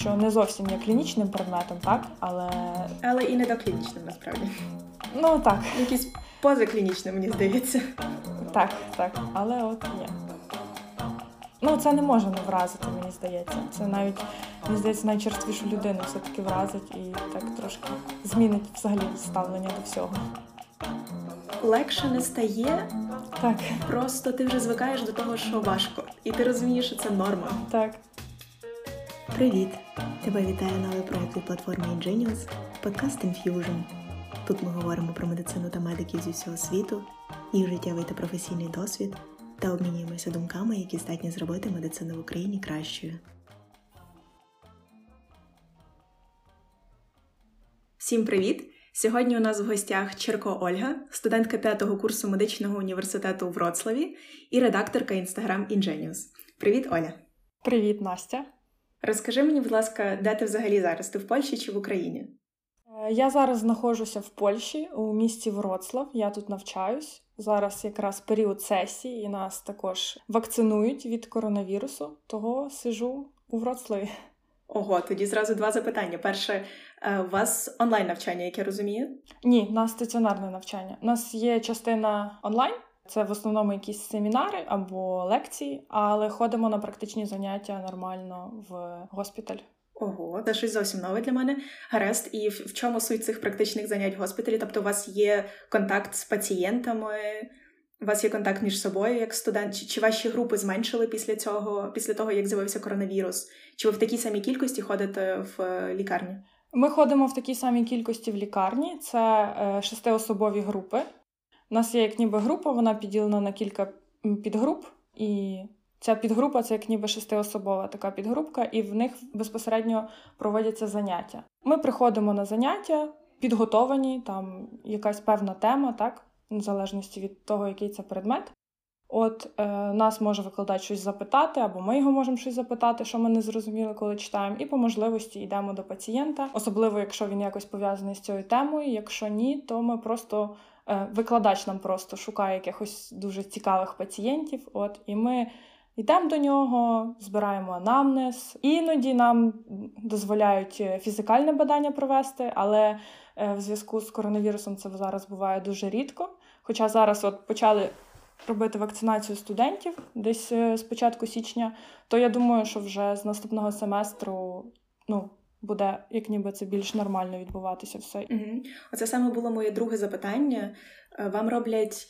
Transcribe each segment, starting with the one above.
що не зовсім є клінічним предметом, так, але Але і не доклінічним насправді. ну так, Якийсь позаклінічним, мені здається. так, так, але от є. Ну, це не може не вразити, мені здається. Це навіть, мені здається, найчерствішу людину все-таки вразить і так трошки змінить взагалі ставлення до всього. Легше не стає, Так, просто ти вже звикаєш до того, що важко, і ти розумієш, що це норма. так. Привіт! Тебе вітає новий проект від платформи Ingenious – подкаст Infusion. Тут ми говоримо про медицину та медиків зі всього світу, їх життєвий та професійний досвід та обмінюємося думками, які здатні зробити медицину в Україні кращою. Всім привіт! Сьогодні у нас в гостях Черко Ольга, студентка п'ятого курсу медичного університету у Вроцлаві і редакторка Instagram Ingenious. Привіт, Оля! Привіт, Настя. Розкажи мені, будь ласка, де ти взагалі зараз? Ти в Польщі чи в Україні? Е, Я зараз знаходжуся в Польщі у місті Вроцлав. Я тут навчаюсь. Зараз якраз період сесії, і нас також вакцинують від коронавірусу, того сижу у Вроцлаві. Ого, тоді зразу два запитання. Перше, е, у вас онлайн навчання, як я розумію? Ні, у нас стаціонарне навчання. У нас є частина онлайн, це в основному якісь семінари або лекції, але ходимо на практичні заняття нормально в госпіталь. Ого, це щось зовсім нове для мене. Гаразд, і в, в чому суть цих практичних занять в госпіталі? Тобто, у вас є контакт з пацієнтами, у вас є контакт між собою як студент? Чи, чи ваші групи зменшили після цього, після того, як з'явився коронавірус? Чи ви в такій самій кількості ходите в е, лікарню? Ми ходимо в такій самій кількості в лікарні. Це е, шестиособові групи. У нас є як ніби група, вона поділена на кілька підгруп, і ця підгрупа це як ніби шестиособова така підгрупка, і в них безпосередньо проводяться заняття. Ми приходимо на заняття, підготовані, там якась певна тема, так, в залежності від того, який це предмет. От е, нас може викладач щось запитати, або ми його можемо щось запитати, що ми не зрозуміли, коли читаємо, і по можливості йдемо до пацієнта, особливо якщо він якось пов'язаний з цією темою. Якщо ні, то ми просто викладач нам просто шукає якихось дуже цікавих пацієнтів. От і ми йдемо до нього, збираємо анамнез. Іноді нам дозволяють е, фізикальне бадання провести, але е, в зв'язку з коронавірусом це зараз буває дуже рідко. Хоча зараз от почали робити вакцинацію студентів десь е, з початку січня, то я думаю, що вже з наступного семестру ну, буде як ніби це більш нормально відбуватися все. Угу. Оце саме було моє друге запитання. Е, Вам роблять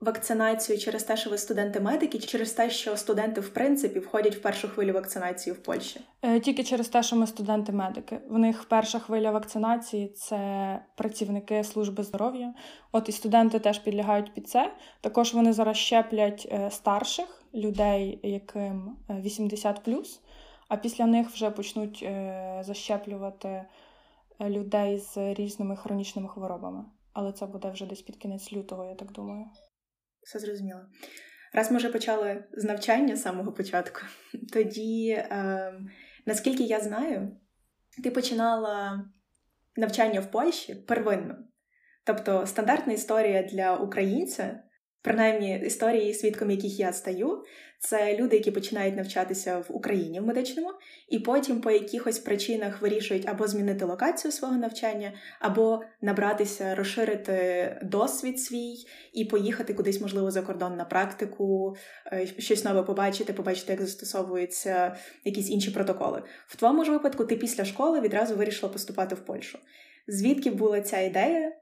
вакцинацію через те, що ви студенти-медики, чи через те, що студенти, в принципі, входять в першу хвилю вакцинації в Польщі? Е, Тільки через те, що ми студенти-медики. В них перша хвиля вакцинації це працівники служби здоров'я. От і студенти теж підлягають під це. Також вони зараз щеплять е, старших людей, яким е, 80 а після них вже почнуть е, защеплювати е, людей з різними хронічними хворобами. Але це буде вже десь під кінець лютого, я так думаю. Все зрозуміло. Раз ми вже почали з навчання з самого початку, тоді, е, наскільки я знаю, ти починала навчання в Польщі первинно. Тобто стандартна історія для українця, принаймні історії, свідком яких я стаю, це люди, які починають навчатися в Україні в медичному, і потім по якихось причинах вирішують або змінити локацію свого навчання, або набратися, розширити досвід свій і поїхати кудись, можливо, за кордон на практику, е, щось нове побачити, побачити, як застосовуються якісь інші протоколи. В твоєму ж випадку ти після школи відразу вирішила поступати в Польщу. Звідки була ця ідея?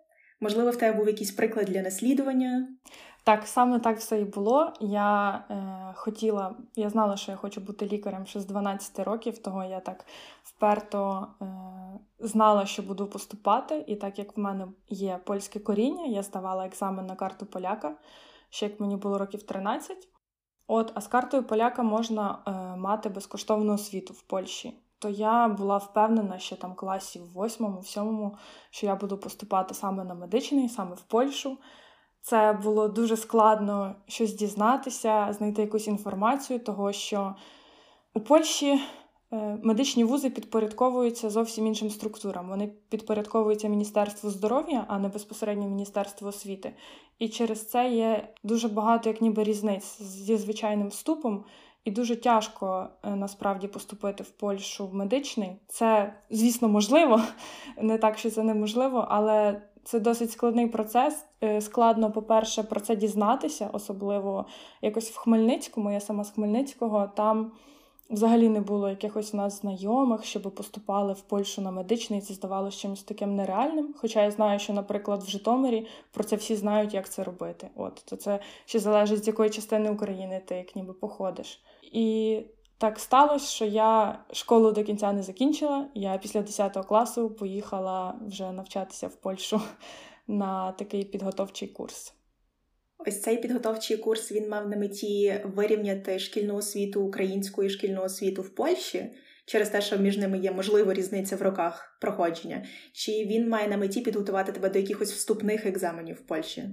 Можливо, в тебе був якийсь приклад для наслідування? Так, саме так все і було. Я е, хотіла, я знала, що я хочу бути лікарем ще з 12 років, того я так вперто е, знала, що буду поступати. І так як в мене є польське коріння, я здавала екзамен на карту поляка, ще як мені було років 13. От, а з картою поляка можна е, мати безкоштовну освіту в Польщі. То я була впевнена ще там класі в восьмому, в сьомому, що я буду поступати саме на медичний, саме в Польщу. Це було дуже складно щось дізнатися, знайти якусь інформацію, того що у Польщі е, медичні вузи підпорядковуються зовсім іншим структурам. Вони підпорядковуються Міністерству здоров'я, а не безпосередньо Міністерству освіти. І через це є дуже багато як ніби різниць зі звичайним вступом і дуже тяжко е, насправді поступити в Польщу в медичний. Це, звісно, можливо, не так, що це неможливо, але це досить складний процес. Е, складно, по-перше, про це дізнатися, особливо якось в Хмельницькому. Я сама з Хмельницького там. Взагалі не було якихось у нас знайомих, щоб поступали в Польщу на медичний, це здавалося чимось таким нереальним. Хоча я знаю, що, наприклад, в Житомирі про це всі знають, як це робити. От то це ще залежить з якої частини України ти як ніби походиш. І так сталося, що я школу до кінця не закінчила. Я після 10 класу поїхала вже навчатися в Польщу на такий підготовчий курс. Ось цей підготовчий курс він мав на меті вирівняти шкільну освіту українську і шкільну освіту в Польщі через те, що між ними є можлива різниця в роках проходження, чи він має на меті підготувати тебе до якихось вступних екзаменів в Польщі?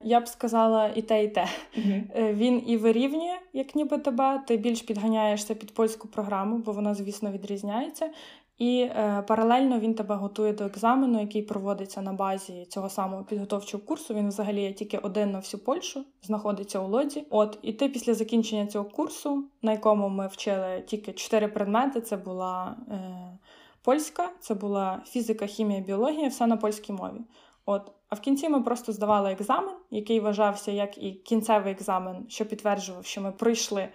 Я б сказала і те, і те. Uh-huh. Він і вирівнює, як ніби тебе, ти більш підганяєшся під польську програму, бо вона, звісно, відрізняється. І е, паралельно він тебе готує до екзамену, який проводиться на базі цього самого підготовчого курсу. Він взагалі є тільки один на всю Польщу, знаходиться у лоді. От і ти після закінчення цього курсу, на якому ми вчили тільки чотири предмети: це була е, польська, це була фізика, хімія, біологія, все на польській мові. От, а в кінці ми просто здавали екзамен, який вважався як і кінцевий екзамен, що підтверджував, що ми пройшли.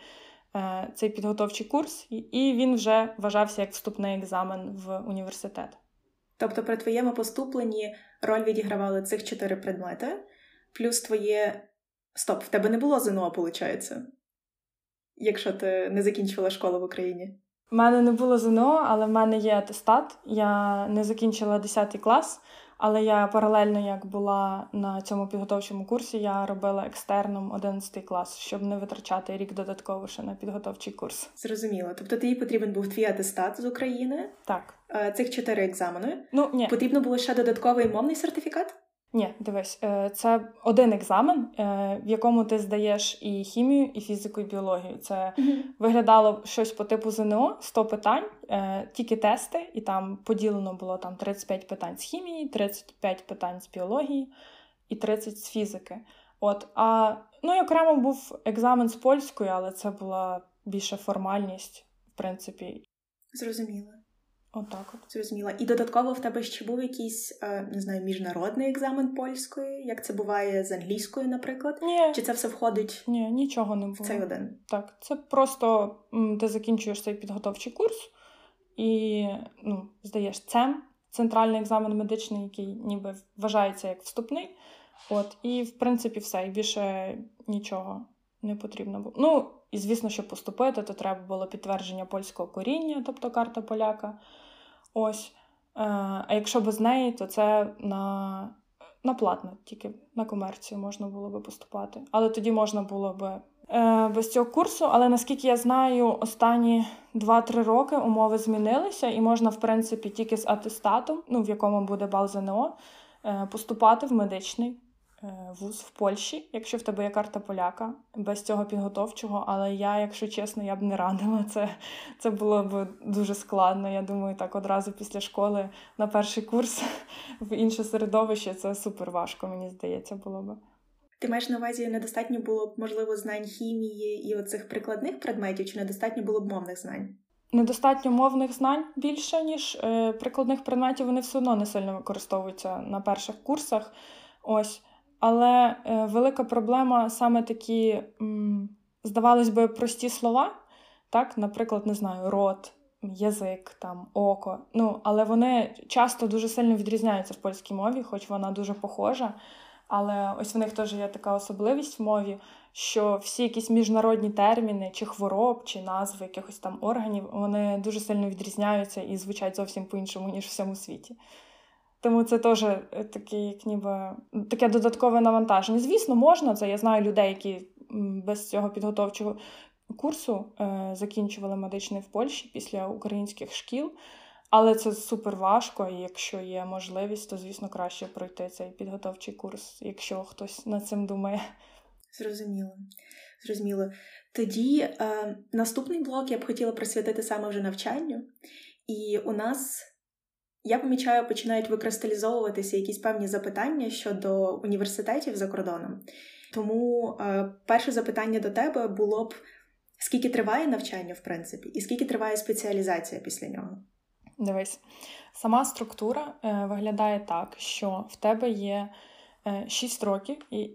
Е, цей підготовчий курс, і він вже вважався як вступний екзамен в університет. Тобто, при твоєму поступленні роль відігравали цих чотири предмети, плюс твоє. Стоп, в тебе не було ЗНО, виходить? Якщо ти не закінчила школу в Україні? У мене не було ЗНО, але в мене є атестат. Я не закінчила 10 клас. Але я паралельно, як була на цьому підготовчому курсі, я робила екстерном 11 клас, щоб не витрачати рік додатково ще на підготовчий курс. Зрозуміло. Тобто тобі потрібен був твій атестат з України? Так. Е, цих чотири екзамени. Ну ні. Потрібно було ще додатковий мовний сертифікат? Ні, дивись, е, це один екзамен, е, в якому ти здаєш і хімію, і фізику, і біологію. Це виглядало щось по типу ЗНО, 100 питань, е, тільки тести, і там поділено було там 35 питань з хімії, 35 питань з біології і 30 з фізики. От, а ну і окремо був екзамен з польською, але це була більше формальність, в принципі. Зрозуміло. Отак от. Зрозуміла. І додатково в тебе ще був якийсь, е, не знаю, міжнародний екзамен польської, як це буває з англійською, наприклад? Ні. Чи це все входить? Ні, нічого не було. В цей один. Так, це просто ти закінчуєш цей підготовчий курс і ну, здаєш ЦЕМ, центральний екзамен медичний, який ніби вважається як вступний. От, І, в принципі, все. І більше нічого не потрібно було. Ну, і звісно, щоб поступити, то треба було підтвердження польського коріння, тобто карта поляка. Ось. Е, а якщо без неї, то це на на платно, тільки на комерцію можна було би поступати. Але тоді можна було би е, без цього курсу. Але наскільки я знаю, останні 2-3 роки умови змінилися, і можна, в принципі, тільки з атестатом, ну в якому буде бал ЗНО, е, поступати в медичний. Е, вуз в Польщі, якщо в тебе є карта поляка, без цього підготовчого. Але я, якщо чесно, я б не радила. Це це було б дуже складно. Я думаю, так одразу після школи на перший курс в інше середовище це супер важко, мені здається, було б. Ти маєш на увазі, недостатньо було б, можливо, знань хімії і оцих прикладних предметів, чи недостатньо було б мовних знань? Недостатньо мовних знань більше, ніж е, прикладних предметів, вони все одно не сильно використовуються на перших курсах. Ось. Але е, велика проблема саме такі, здавалось би, прості слова, так, наприклад, не знаю, рот, язик, там, око. Ну, Але вони часто дуже сильно відрізняються в польській мові, хоч вона дуже похожа. Але ось в них теж є така особливість в мові, що всі якісь міжнародні терміни, чи хвороб, чи назви якихось там органів, вони дуже сильно відрізняються і звучать зовсім по-іншому, ніж в всьому світі. Тому це теж е, таке, як ніби таке додаткове навантаження. Звісно, можна це. Я знаю людей, які без цього підготовчого курсу е, закінчували медичний в Польщі після українських шкіл. Але це супер важко, і якщо є можливість, то звісно краще пройти цей підготовчий курс, якщо хтось над цим думає. Зрозуміло. Зрозуміло. Тоді е, наступний блок я б хотіла присвятити саме вже навчанню. І у нас я помічаю, починають викристалізовуватися якісь певні запитання щодо університетів за кордоном. Тому е, перше запитання до тебе було б: Скільки триває навчання, в принципі, і скільки триває спеціалізація після нього? Дивись, сама структура е, виглядає так, що в тебе є е, 6 років і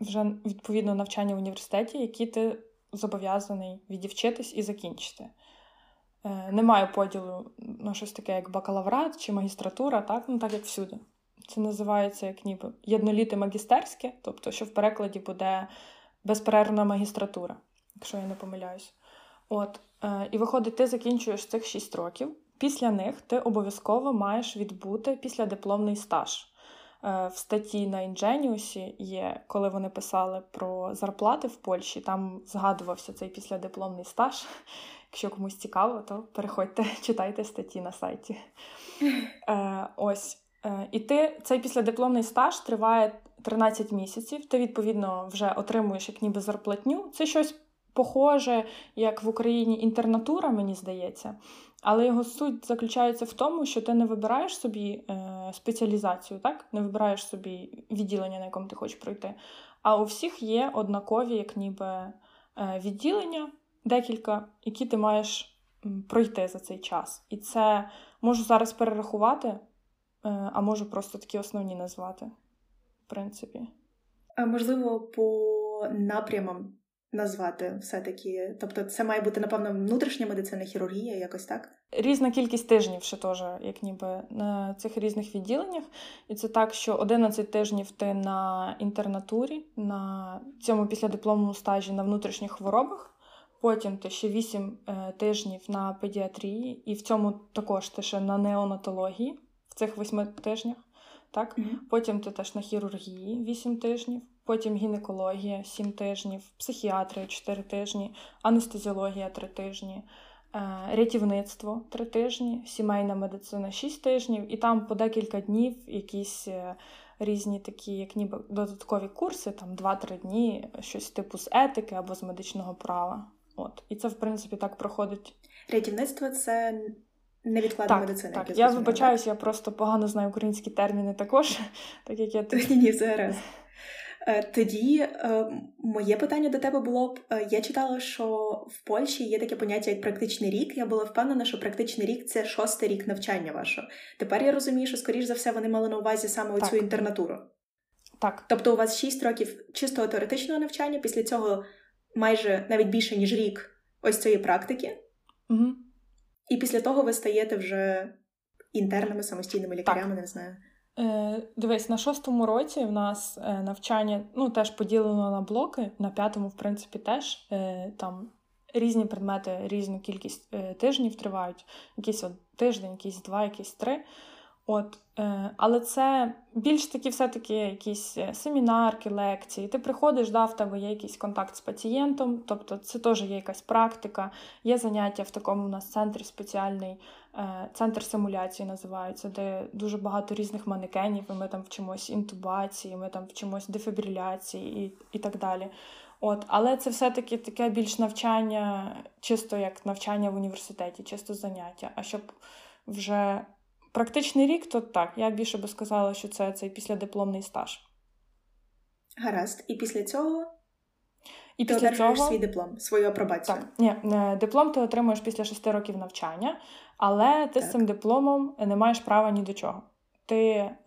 вже відповідно навчання в університеті, які ти зобов'язаний відівчитись і закінчити. Е, немає поділу на щось таке, як бакалаврат чи магістратура, так ну так як всюди. Це називається як ніби єдноліте магістерське, тобто, що в перекладі буде безперервна магістратура, якщо я не помиляюсь. От, е, І виходить, ти закінчуєш цих 6 років. Після них ти обов'язково маєш відбути післядипломний стаж. Е, в статті на Ingenius є, коли вони писали про зарплати в Польщі, там згадувався цей післядипломний стаж. Якщо комусь цікаво, то переходьте, читайте статті на сайті. Е, Ось. Е, і ти цей післядипломний стаж триває 13 місяців. Ти, відповідно, вже отримуєш як ніби зарплатню. Це щось похоже, як в Україні інтернатура, мені здається. Але його суть заключається в тому, що ти не вибираєш собі е, спеціалізацію, так? Не вибираєш собі відділення, на якому ти хочеш пройти. А у всіх є однакові, як ніби е, відділення, декілька, які ти маєш пройти за цей час. І це можу зараз перерахувати, е, а можу просто такі основні назвати, в принципі. А можливо, по напрямам назвати все-таки? Тобто, це має бути, напевно, внутрішня медицина, хірургія, якось так? Різна кількість тижнів ще теж, як ніби на цих різних відділеннях. І це так, що 11 тижнів ти на інтернатурі, на цьому післядипломному стажі на внутрішніх хворобах. Потім ти ще 8 е, тижнів на педіатрії, і в цьому також ти ще на неонатології в цих 8 тижнях. Так? Mm-hmm. Потім ти теж на хірургії 8 тижнів, потім гінекологія 7 тижнів, психіатрія 4 тижні, анестезіологія 3 тижні, е, рятівництво 3 тижні, сімейна медицина 6 тижнів, і там по декілька днів якісь е, різні такі, як ніби додаткові курси, там 2-3 дні, щось типу з етики або з медичного права. От. І це, в принципі, так проходить. Рятівництво це невідкладна так, медицина. Так, я вибачаюсь, я просто погано знаю українські терміни також, так як я Ні, ні, зараз. Е, тоді е, моє питання до тебе було б: е, я читала, що в Польщі є таке поняття як практичний рік. Я була впевнена, що практичний рік це шостий рік навчання вашого. Тепер я розумію, що, скоріш за все, вони мали на увазі саме оцю інтернатуру. Так. Тобто, у вас 6 років чистого теоретичного навчання, після цього майже навіть більше, ніж рік ось цієї практики. Угу. І після того ви стаєте вже інтерними самостійними лікарями, так. не знаю. Е, Дивись, на шостому році в нас е, навчання ну, теж поділено на блоки, на п'ятому, в принципі, теж е, там різні предмети, різну кількість тижнів тривають. Якийсь от тиждень, якісь два, якісь три. От, е, Але це більш такі все-таки якісь е, семінарки, лекції. Ти приходиш, да, в тебе є якийсь контакт з пацієнтом, тобто це теж є якась практика, є заняття в такому у нас центрі спеціальний, е, центр симуляції називається, де дуже багато різних манекенів, і ми там вчимось інтубації, ми там вчимось дефібриляції і, і так далі. От, Але це все-таки таке більш навчання, чисто як навчання в університеті, чисто заняття. А щоб вже Практичний рік, то так, я більше би сказала, що це цей післядипломний стаж. Гаразд. І після цього і ти після цього... свій диплом, свою апробацію. Так, ні, диплом ти отримуєш після шести років навчання, але ти так. з цим дипломом не маєш права ні до чого. Ти, е,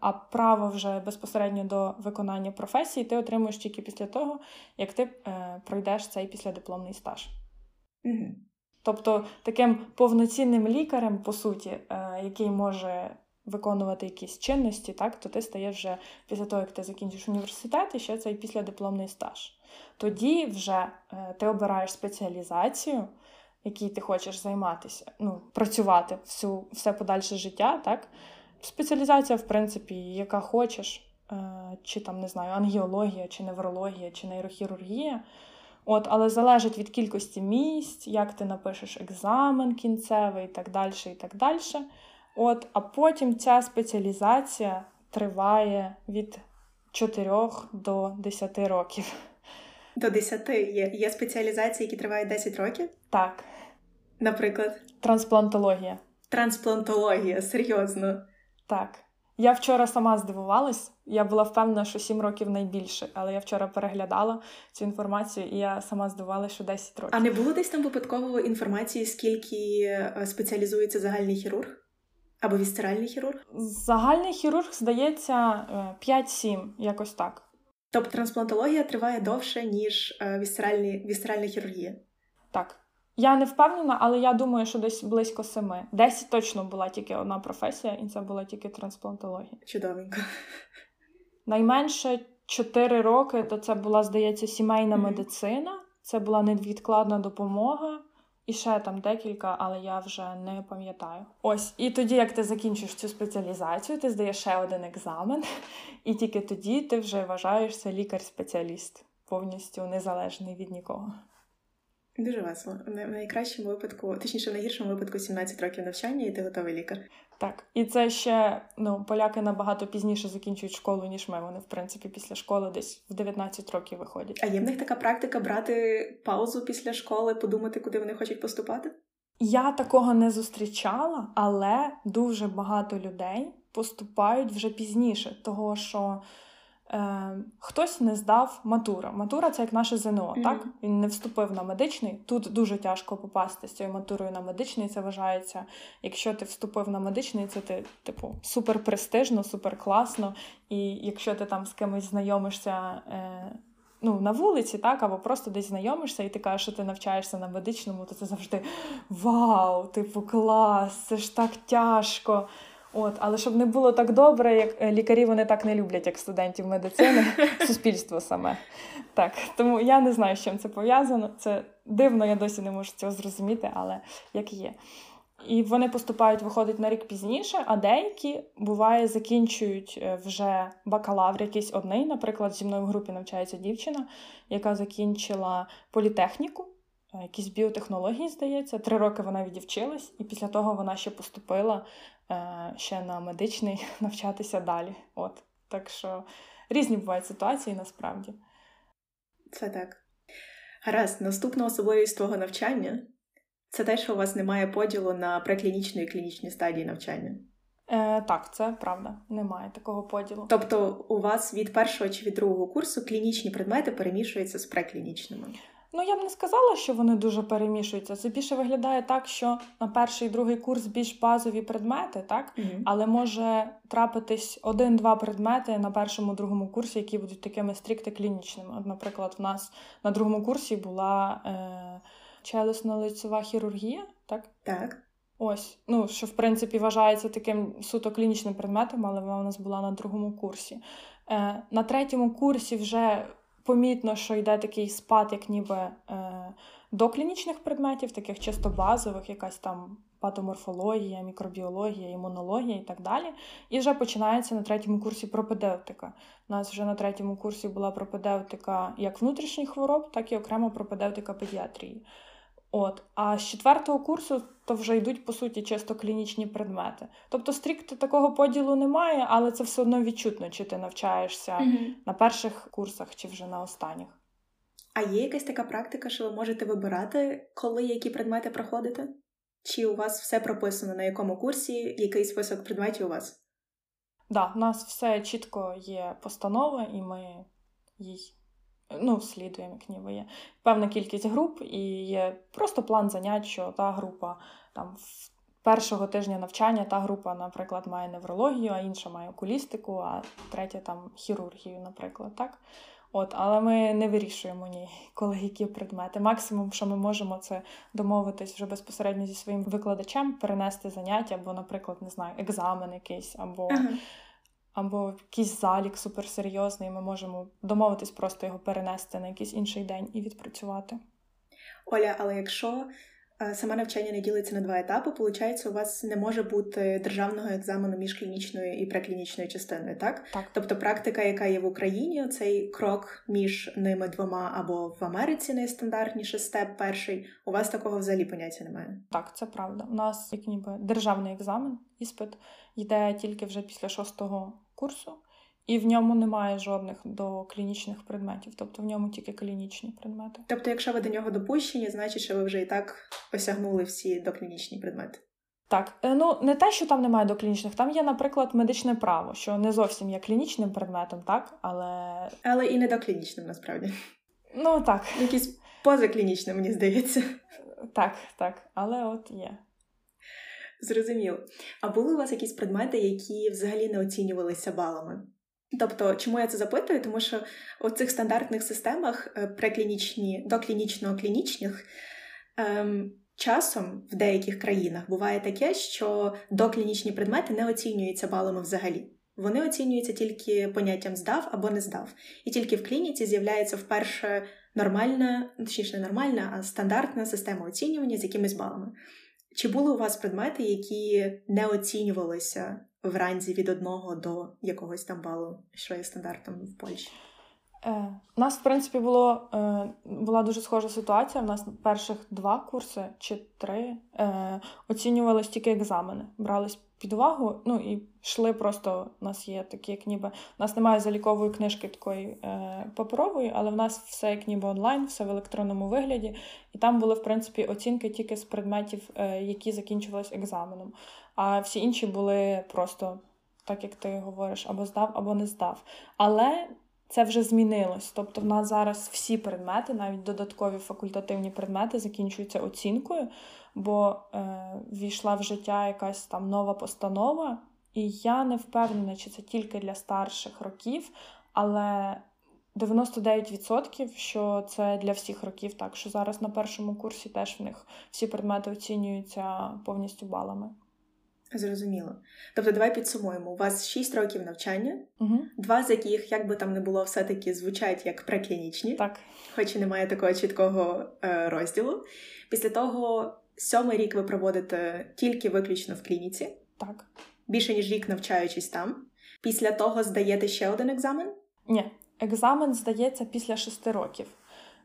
А право вже безпосередньо до виконання професії ти отримуєш тільки після того, як ти е, пройдеш цей післядипломний стаж. Угу. Тобто таким повноцінним лікарем, по суті, е, який може виконувати якісь чинності, так, то ти стаєш вже після того, як ти закінчиш університет, і ще цей післядипломний стаж. Тоді вже е, ти обираєш спеціалізацію, якій ти хочеш займатися, ну, працювати всю, все подальше життя. так. Спеціалізація, в принципі, яка хочеш, е, чи там, не знаю, ангіологія, чи неврологія, чи нейрохірургія. От, Але залежить від кількості місць, як ти напишеш екзамен кінцевий і так далі. і так далі. От, А потім ця спеціалізація триває від 4 до 10 років. До 10 є Є спеціалізації, які тривають 10 років? Так. Наприклад, трансплантологія. Трансплантологія, серйозно. Так. Я вчора сама здивувалась. Я була впевнена, що 7 років найбільше, але я вчора переглядала цю інформацію, і я сама здивувалася, що 10 років. А не було десь там випадково інформації, скільки е, спеціалізується загальний хірург або вісцеральний хірург? Загальний хірург, здається, 5-7, е, якось так. Тобто трансплантологія триває довше, ніж е, вісцеральна хірургія? Так. Я не впевнена, але я думаю, що десь близько семи. Десять точно була тільки одна професія, і це була тільки трансплантологія. Чудовенько. Найменше чотири роки то це була, здається, сімейна mm-hmm. медицина, це була невідкладна допомога. І ще там декілька, але я вже не пам'ятаю. Ось, і тоді, як ти закінчиш цю спеціалізацію, ти здаєш ще один екзамен, і тільки тоді ти вже вважаєшся лікар-спеціаліст, повністю незалежний від нікого. Дуже весело. В найкращому випадку, точніше, в найгіршому випадку 17 років навчання, і ти готовий лікар. Так, і це ще ну, поляки набагато пізніше закінчують школу, ніж ми. Вони, в принципі, після школи десь в 19 років виходять. А є в них така практика брати паузу після школи, подумати, куди вони хочуть поступати? Я такого не зустрічала, але дуже багато людей поступають вже пізніше, того що е, хтось не здав матура. Матура це як наше ЗНО. Mm-hmm. так? Він не вступив на медичний. Тут дуже тяжко попасти з цією матурою на медичний. Це вважається, якщо ти вступив на медичний, це ти, типу, супер престижно, супер класно. І якщо ти там з кимось знайомишся. Е, Ну, на вулиці, так, або просто десь знайомишся, і ти кажеш, що ти навчаєшся на медичному, то це завжди вау, типу, клас, це ж так тяжко. От, але щоб не було так добре, як е, лікарі вони так не люблять, як студентів медицини, суспільство саме. Так, тому я не знаю, з чим це пов'язано. Це дивно, я досі не можу цього зрозуміти, але як є. І вони поступають, виходить на рік пізніше, а деякі буває закінчують е, вже бакалавр, якийсь одний. Наприклад, зі мною в групі навчається дівчина, яка закінчила політехніку. Е, якісь біотехнології, здається, три роки вона відівчилась, і після того вона ще поступила ще на медичний навчатися далі. От. Так що різні бувають ситуації насправді. Це так. Гаразд, наступна особливість твого навчання це те, що у вас немає поділу на преклінічну і клінічні стадії навчання. Е, Так, це правда, немає такого поділу. Тобто, у вас від першого чи від другого курсу клінічні предмети перемішуються з преклінічними. Ну, я б не сказала, що вони дуже перемішуються. Це більше виглядає так, що на перший і другий курс більш базові предмети, так? Mm-hmm. Але може трапитись один-два предмети на першому другому курсі, які будуть такими стрікти клінічними. От, наприклад, в нас на другому курсі була е, челюсно-лицьова хірургія, так? Так. Ось, ну що в принципі вважається таким суто клінічним предметом, але вона у нас була на другому курсі. Е, На третьому курсі вже помітно, що йде такий спад, як ніби е, до клінічних предметів, таких чисто базових, якась там патоморфологія, мікробіологія, імунологія і так далі. І вже починається на третьому курсі пропедевтика. У нас вже на третьому курсі була пропедевтика як внутрішніх хвороб, так і окремо пропедевтика педіатрії. От, а з четвертого курсу то вже йдуть по суті чисто клінічні предмети. Тобто стрікто такого поділу немає, але це все одно відчутно, чи ти навчаєшся mm на перших курсах, чи вже на останніх. А є якась така практика, що ви можете вибирати, коли які предмети проходите? Чи у вас все прописано на якому курсі, який список предметів у вас? Так, да, у нас все чітко є постанова, і ми їй ну, слідуємо, як є певна кількість груп, і є просто план занять, що та група там в першого тижня навчання та група, наприклад, має неврологію, а інша має окулістику, а третя там хірургію, наприклад. так? От, Але ми не вирішуємо ні, коли які предмети. Максимум, що ми можемо, це домовитись вже безпосередньо зі своїм викладачем, перенести заняття, або, наприклад, не знаю, екзамен якийсь, або ага або якийсь залік суперсерйозний, ми можемо домовитись просто його перенести на якийсь інший день і відпрацювати. Оля, але якщо саме навчання не ділиться на два етапи, виходить, у вас не може бути державного екзамену між клінічною і преклінічною частиною, так? Так. Тобто практика, яка є в Україні, цей крок між ними двома або в Америці найстандартніший степ перший. У вас такого взагалі поняття немає? Так, це правда. У нас як ніби державний екзамен, іспит йде тільки вже після шостого курсу, і в ньому немає жодних доклінічних предметів, тобто в ньому тільки клінічні предмети. Тобто, якщо ви до нього допущені, значить, що ви вже і так осягнули всі доклінічні предмети. Так, е, ну не те, що там немає доклінічних, там є, наприклад, медичне право, що не зовсім є клінічним предметом, так, але. Але і не доклінічним насправді. Ну так. Якісь позаклінічне, мені здається. Так, так, але от є. Зрозуміло. А були у вас якісь предмети, які взагалі не оцінювалися балами? Тобто, чому я це запитую? Тому що у цих стандартних системах е, преклінічні, доклінічно-клінічних ем, часом в деяких країнах буває таке, що доклінічні предмети не оцінюються балами взагалі. Вони оцінюються тільки поняттям здав або не здав. І тільки в клініці з'являється вперше нормальна, точніше не нормальна, а стандартна система оцінювання з якимись балами. Чи були у вас предмети, які не оцінювалися в ранзі від одного до якогось там балу, що є стандартом в Польщі? Е, У нас, в принципі, було, е, була дуже схожа ситуація. У нас перших два курси чи три е, оцінювались тільки екзамени, брались під увагу, ну і йшли просто. У нас є такі, як ніби у нас немає залікової книжки такої е, паперової, але в нас все як ніби онлайн, все в електронному вигляді. І там були, в принципі, оцінки тільки з предметів, е, які закінчувались екзаменом. А всі інші були просто. Так як ти говориш, або здав, або не здав. Але це вже змінилось. Тобто, в нас зараз всі предмети, навіть додаткові факультативні предмети, закінчуються оцінкою, бо е, війшла в життя якась там нова постанова, і я не впевнена, чи це тільки для старших років, але 99%, що це для всіх років, так що зараз на першому курсі теж в них всі предмети оцінюються повністю балами. Зрозуміло. Тобто, давай підсумуємо. У вас 6 років навчання, угу. два з яких, як би там не було, все-таки звучать як преклінічні, так. хоч і немає такого чіткого е, розділу. Після того сьомий рік ви проводите тільки виключно в клініці, Так. більше ніж рік навчаючись там. Після того здаєте ще один екзамен? Ні, екзамен здається після шести років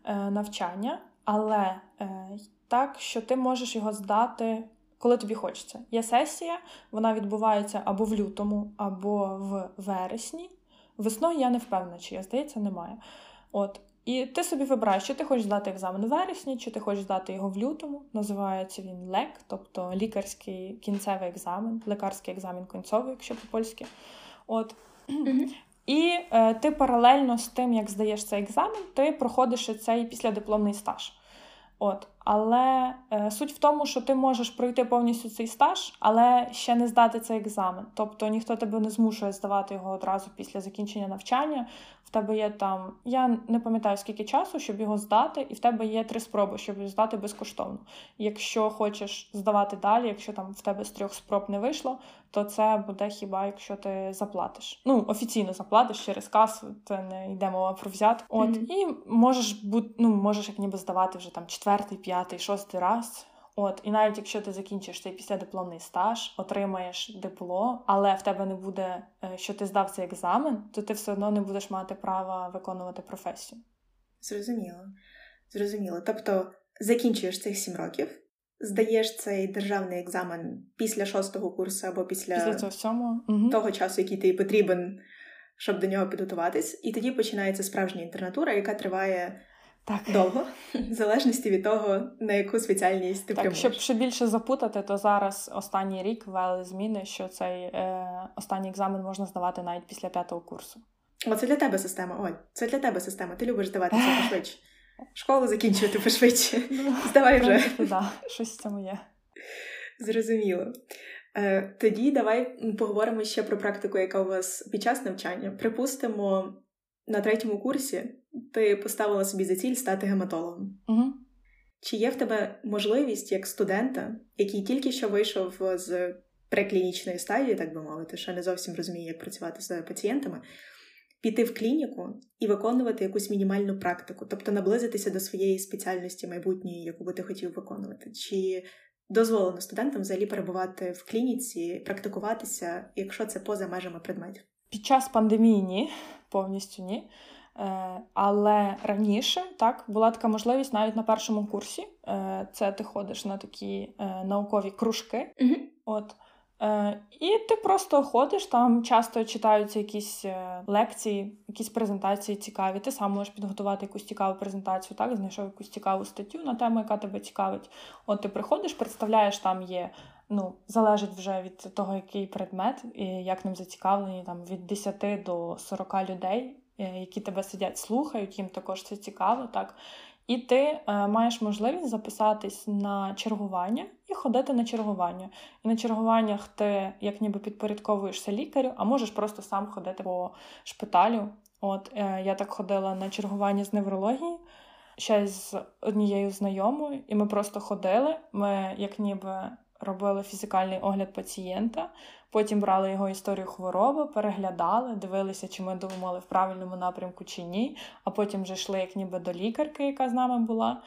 е, навчання, але е, так, що ти можеш його здати коли тобі хочеться. Є сесія, вона відбувається або в лютому, або в вересні. Весною я не впевнена, чи я здається, немає. От. І ти собі вибираєш, чи ти хочеш здати екзамен у вересні, чи ти хочеш здати його в лютому. Називається він ЛЕК, тобто лікарський кінцевий екзамен, лекарський екзамен кінцевий, якщо по-польськи. От. Mm-hmm. І е, ти паралельно з тим, як здаєш цей екзамен, ти проходиш цей післядипломний стаж. От. Але е, суть в тому, що ти можеш пройти повністю цей стаж, але ще не здати цей екзамен. Тобто ніхто тебе не змушує здавати його одразу після закінчення навчання. Тебе є там, я не пам'ятаю скільки часу, щоб його здати, і в тебе є три спроби, щоб його здати безкоштовно. Якщо хочеш здавати далі, якщо там в тебе з трьох спроб не вийшло, то це буде хіба якщо ти заплатиш. Ну, офіційно заплатиш через касу, це не йде мова про взят. От mm-hmm. і можеш бути, ну можеш як ніби здавати вже там четвертий, п'ятий, шостий раз. От, і навіть якщо ти закінчиш цей післядипломний стаж, отримаєш диплом, але в тебе не буде, е, що ти здав цей екзамен, то ти все одно не будеш мати права виконувати професію. Зрозуміло. Зрозуміло. Тобто закінчуєш цих сім років, здаєш цей державний екзамен після шостого курсу або після, після цього всьому. того часу, який тобі потрібен, щоб до нього підготуватись, і тоді починається справжня інтернатура, яка триває. Так. Довго, в залежності від того, на яку спеціальність ти Так, прямуєш. Щоб ще більше запутати, то зараз останній рік ввели зміни, що цей е, останній екзамен можна здавати навіть після п'ятого курсу. О, це для тебе система, Оль. Це для тебе система. Ти любиш здаватися пошвидше. Школу закінчувати пошвидше. Ну, Здавай вже. Так, щось в цьому є. Зрозуміло. Е, тоді давай поговоримо ще про практику, яка у вас під час навчання. Припустимо, на третьому курсі ти поставила собі за ціль стати гематологом. Угу. Чи є в тебе можливість як студента, який тільки що вийшов з преклінічної стадії, так би мовити, що не зовсім розуміє, як працювати з пацієнтами, піти в клініку і виконувати якусь мінімальну практику, тобто наблизитися до своєї спеціальності майбутньої, яку би ти хотів виконувати? Чи дозволено студентам взагалі перебувати в клініці, практикуватися, якщо це поза межами предметів? Під час пандемії ні, повністю ні. Е, але раніше так була така можливість навіть на першому курсі. Е, це ти ходиш на такі е, наукові кружки. Mm-hmm. От. І ти просто ходиш, там часто читаються якісь лекції, якісь презентації цікаві. Ти сам можеш підготувати якусь цікаву презентацію, так, знайшов якусь цікаву статтю на тему, яка тебе цікавить. От ти приходиш, представляєш, там є ну, залежить вже від того, який предмет і як ним зацікавлені, там від 10 до 40 людей, які тебе сидять, слухають, їм також це цікаво, так. І ти е, маєш можливість записатись на чергування і ходити на чергування. І на чергуваннях ти як ніби підпорядковуєшся лікарю, а можеш просто сам ходити по шпиталю. От е, я так ходила на чергування з неврології ще з однією знайомою, і ми просто ходили. Ми як ніби робили фізикальний огляд пацієнта, потім брали його історію хвороби, переглядали, дивилися, чи ми думали в правильному напрямку чи ні. А потім вже йшли як ніби до лікарки, яка з нами була.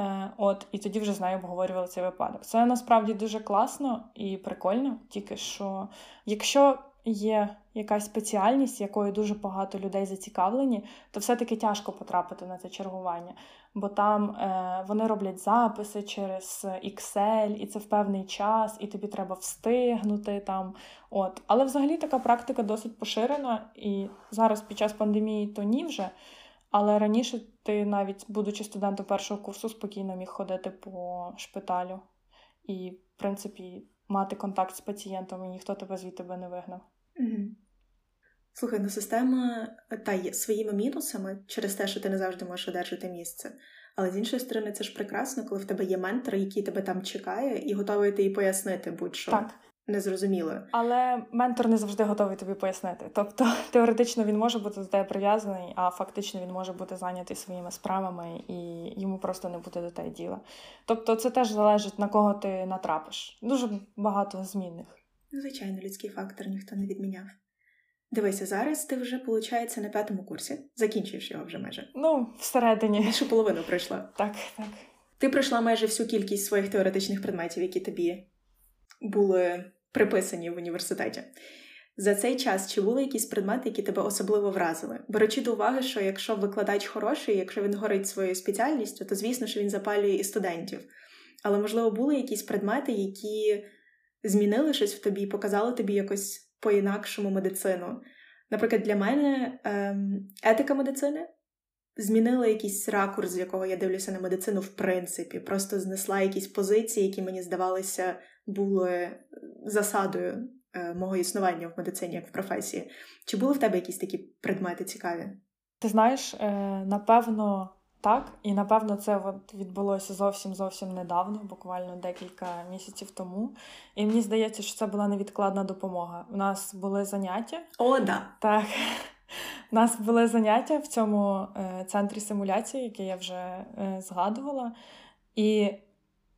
Е, от, І тоді вже з нею обговорювали цей випадок. Це насправді дуже класно і прикольно, тільки що якщо є якась спеціальність, якою дуже багато людей зацікавлені, то все-таки тяжко потрапити на це чергування. Бо там е, вони роблять записи через Excel, і це в певний час, і тобі треба встигнути там. От. Але взагалі така практика досить поширена, і зараз під час пандемії то ні вже. Але раніше ти, навіть будучи студентом першого курсу, спокійно міг ходити по шпиталю і, в принципі, мати контакт з пацієнтом, і ніхто тебе звідти би не вигнав. Угу. Слухай, ну система та є своїми мінусами через те, що ти не завжди можеш одержати місце. Але з іншої сторони, це ж прекрасно, коли в тебе є ментор, який тебе там чекає, і готовий тобі пояснити будь-що. Так. Незрозуміло. Але ментор не завжди готовий тобі пояснити. Тобто, теоретично він може бути до тебе прив'язаний, а фактично він може бути зайнятий своїми справами і йому просто не буде до тебе діла. Тобто, це теж залежить на кого ти натрапиш. Дуже багато змінних. Звичайно, людський фактор ніхто не відміняв. Дивися, зараз ти вже, виходить, на п'ятому курсі. Закінчуєш його вже майже. Ну, всередині. Більше половину пройшла. Так, так. Ти пройшла майже всю кількість своїх теоретичних предметів, які тобі були приписані в університеті. За цей час чи були якісь предмети, які тебе особливо вразили? Беручи до уваги, що якщо викладач хороший, якщо він горить своєю спеціальністю, то звісно, що він запалює і студентів. Але, можливо, були якісь предмети, які змінили щось в тобі, показали тобі якось по-інакшому медицину. Наприклад, для мене ем, етика медицини змінила якийсь ракурс, з якого я дивлюся на медицину, в принципі, просто знесла якісь позиції, які мені здавалися були засадою е, мого існування в медицині, як в професії. Чи були в тебе якісь такі предмети цікаві? Ти знаєш, е, напевно, так, і напевно це от відбулося зовсім зовсім недавно, буквально декілька місяців тому. І мені здається, що це була невідкладна допомога. У нас були заняття. О, да. Так. У нас були заняття в цьому е, центрі симуляції, який я вже е, згадувала. І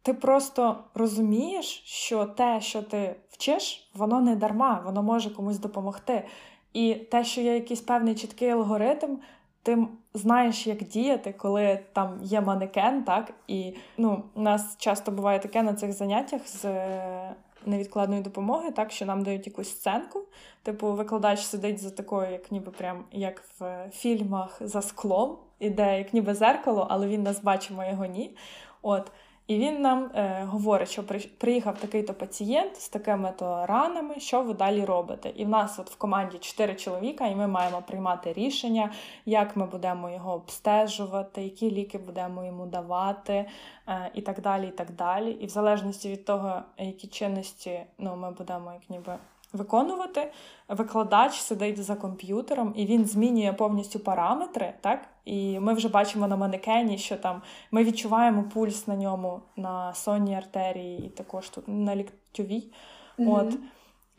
ти просто розумієш, що те, що ти вчиш, воно не дарма, воно може комусь допомогти. І те, що є якийсь певний чіткий алгоритм, ти знаєш, як діяти, коли там є манекен, так? І ну, у нас часто буває таке на цих заняттях з е, невідкладної допомоги, так, що нам дають якусь сценку. Типу, викладач сидить за такою, як ніби прям як в фільмах за склом, іде як ніби зеркало, але він нас бачимо його ні. От. І він нам е, говорить, що приїхав такий-то пацієнт з такими-то ранами, що ви далі робите. І в нас от в команді чотири чоловіка, і ми маємо приймати рішення, як ми будемо його обстежувати, які ліки будемо йому давати, е, і так далі. І так далі. І в залежності від того, які чинності ну, ми будемо як ніби виконувати. Викладач сидить за комп'ютером і він змінює повністю параметри, так? І ми вже бачимо на манекені, що там ми відчуваємо пульс на ньому на сонній артерії, і також тут на ліктьовій. Mm-hmm. От.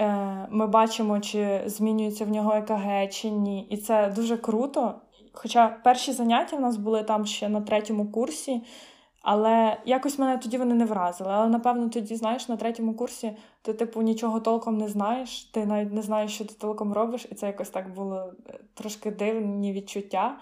Е, Ми бачимо, чи змінюється в нього ЕКГ, чи ні. І це дуже круто. Хоча перші заняття в нас були там ще на третьому курсі. Але якось мене тоді вони не вразили. Але напевно тоді, знаєш, на третьому курсі ти, типу, нічого толком не знаєш, ти навіть не знаєш, що ти толком робиш, і це якось так було е, трошки дивні відчуття.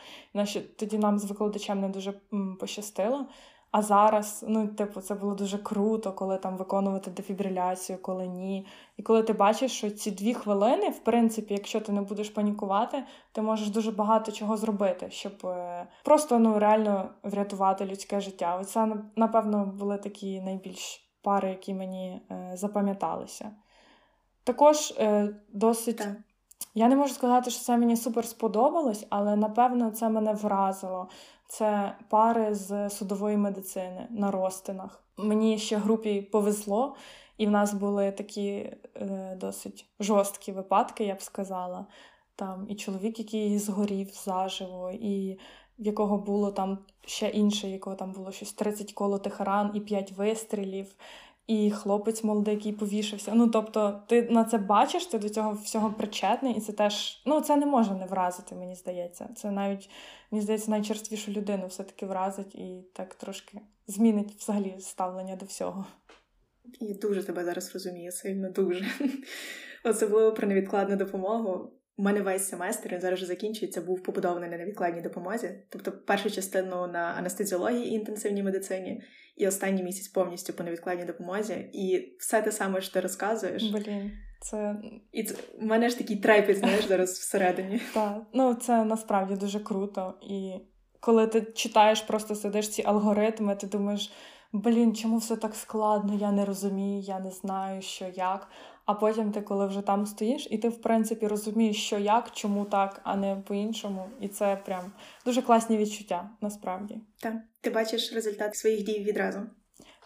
Тоді нам з викладачем не дуже пощастило. А зараз, ну, типу, це було дуже круто, коли там виконувати дефібриляцію, коли ні. І коли ти бачиш, що ці дві хвилини, в принципі, якщо ти не будеш панікувати, ти можеш дуже багато чого зробити, щоб е, просто ну, реально врятувати людське життя. Оце, напевно, були такі найбільш пари, які мені е, запам'яталися. Також е, досить. Так. Я не можу сказати, що це мені супер сподобалось, але напевно це мене вразило це пари з судової медицини на розтинах. Мені ще групі повезло, І в нас були такі е, досить жорсткі випадки, я б сказала. Там і чоловік, який згорів заживо, і в якого було там ще інше, якого там було щось 30 колотих ран і 5 вистрілів, і хлопець молодий, який повішався. Ну тобто, ти на це бачиш, ти до цього всього причетний, і це теж ну це не може не вразити, мені здається. Це навіть мені здається, найчерствішу людину все-таки вразить і так трошки змінить взагалі ставлення до всього. Я дуже тебе зараз розумію, сильно дуже. Особливо про невідкладну допомогу. У мене весь семестр він зараз вже закінчується, був побудований на невідкладній допомозі. Тобто, першу частину на анестезіології і інтенсивній медицині, і останній місяць повністю по невідкладній допомозі. І все те саме, що ти розказуєш. Блін, це і це в мене ж такий трепет, знаєш, зараз всередині. Так, ну це насправді дуже круто. І коли ти читаєш, просто сидиш ці алгоритми, ти думаєш. Блін, чому все так складно? Я не розумію, я не знаю, що як. А потім ти, коли вже там стоїш, і ти, в принципі, розумієш, що як, чому так, а не по-іншому. І це прям дуже класні відчуття, насправді. Так, ти бачиш результат своїх дій відразу.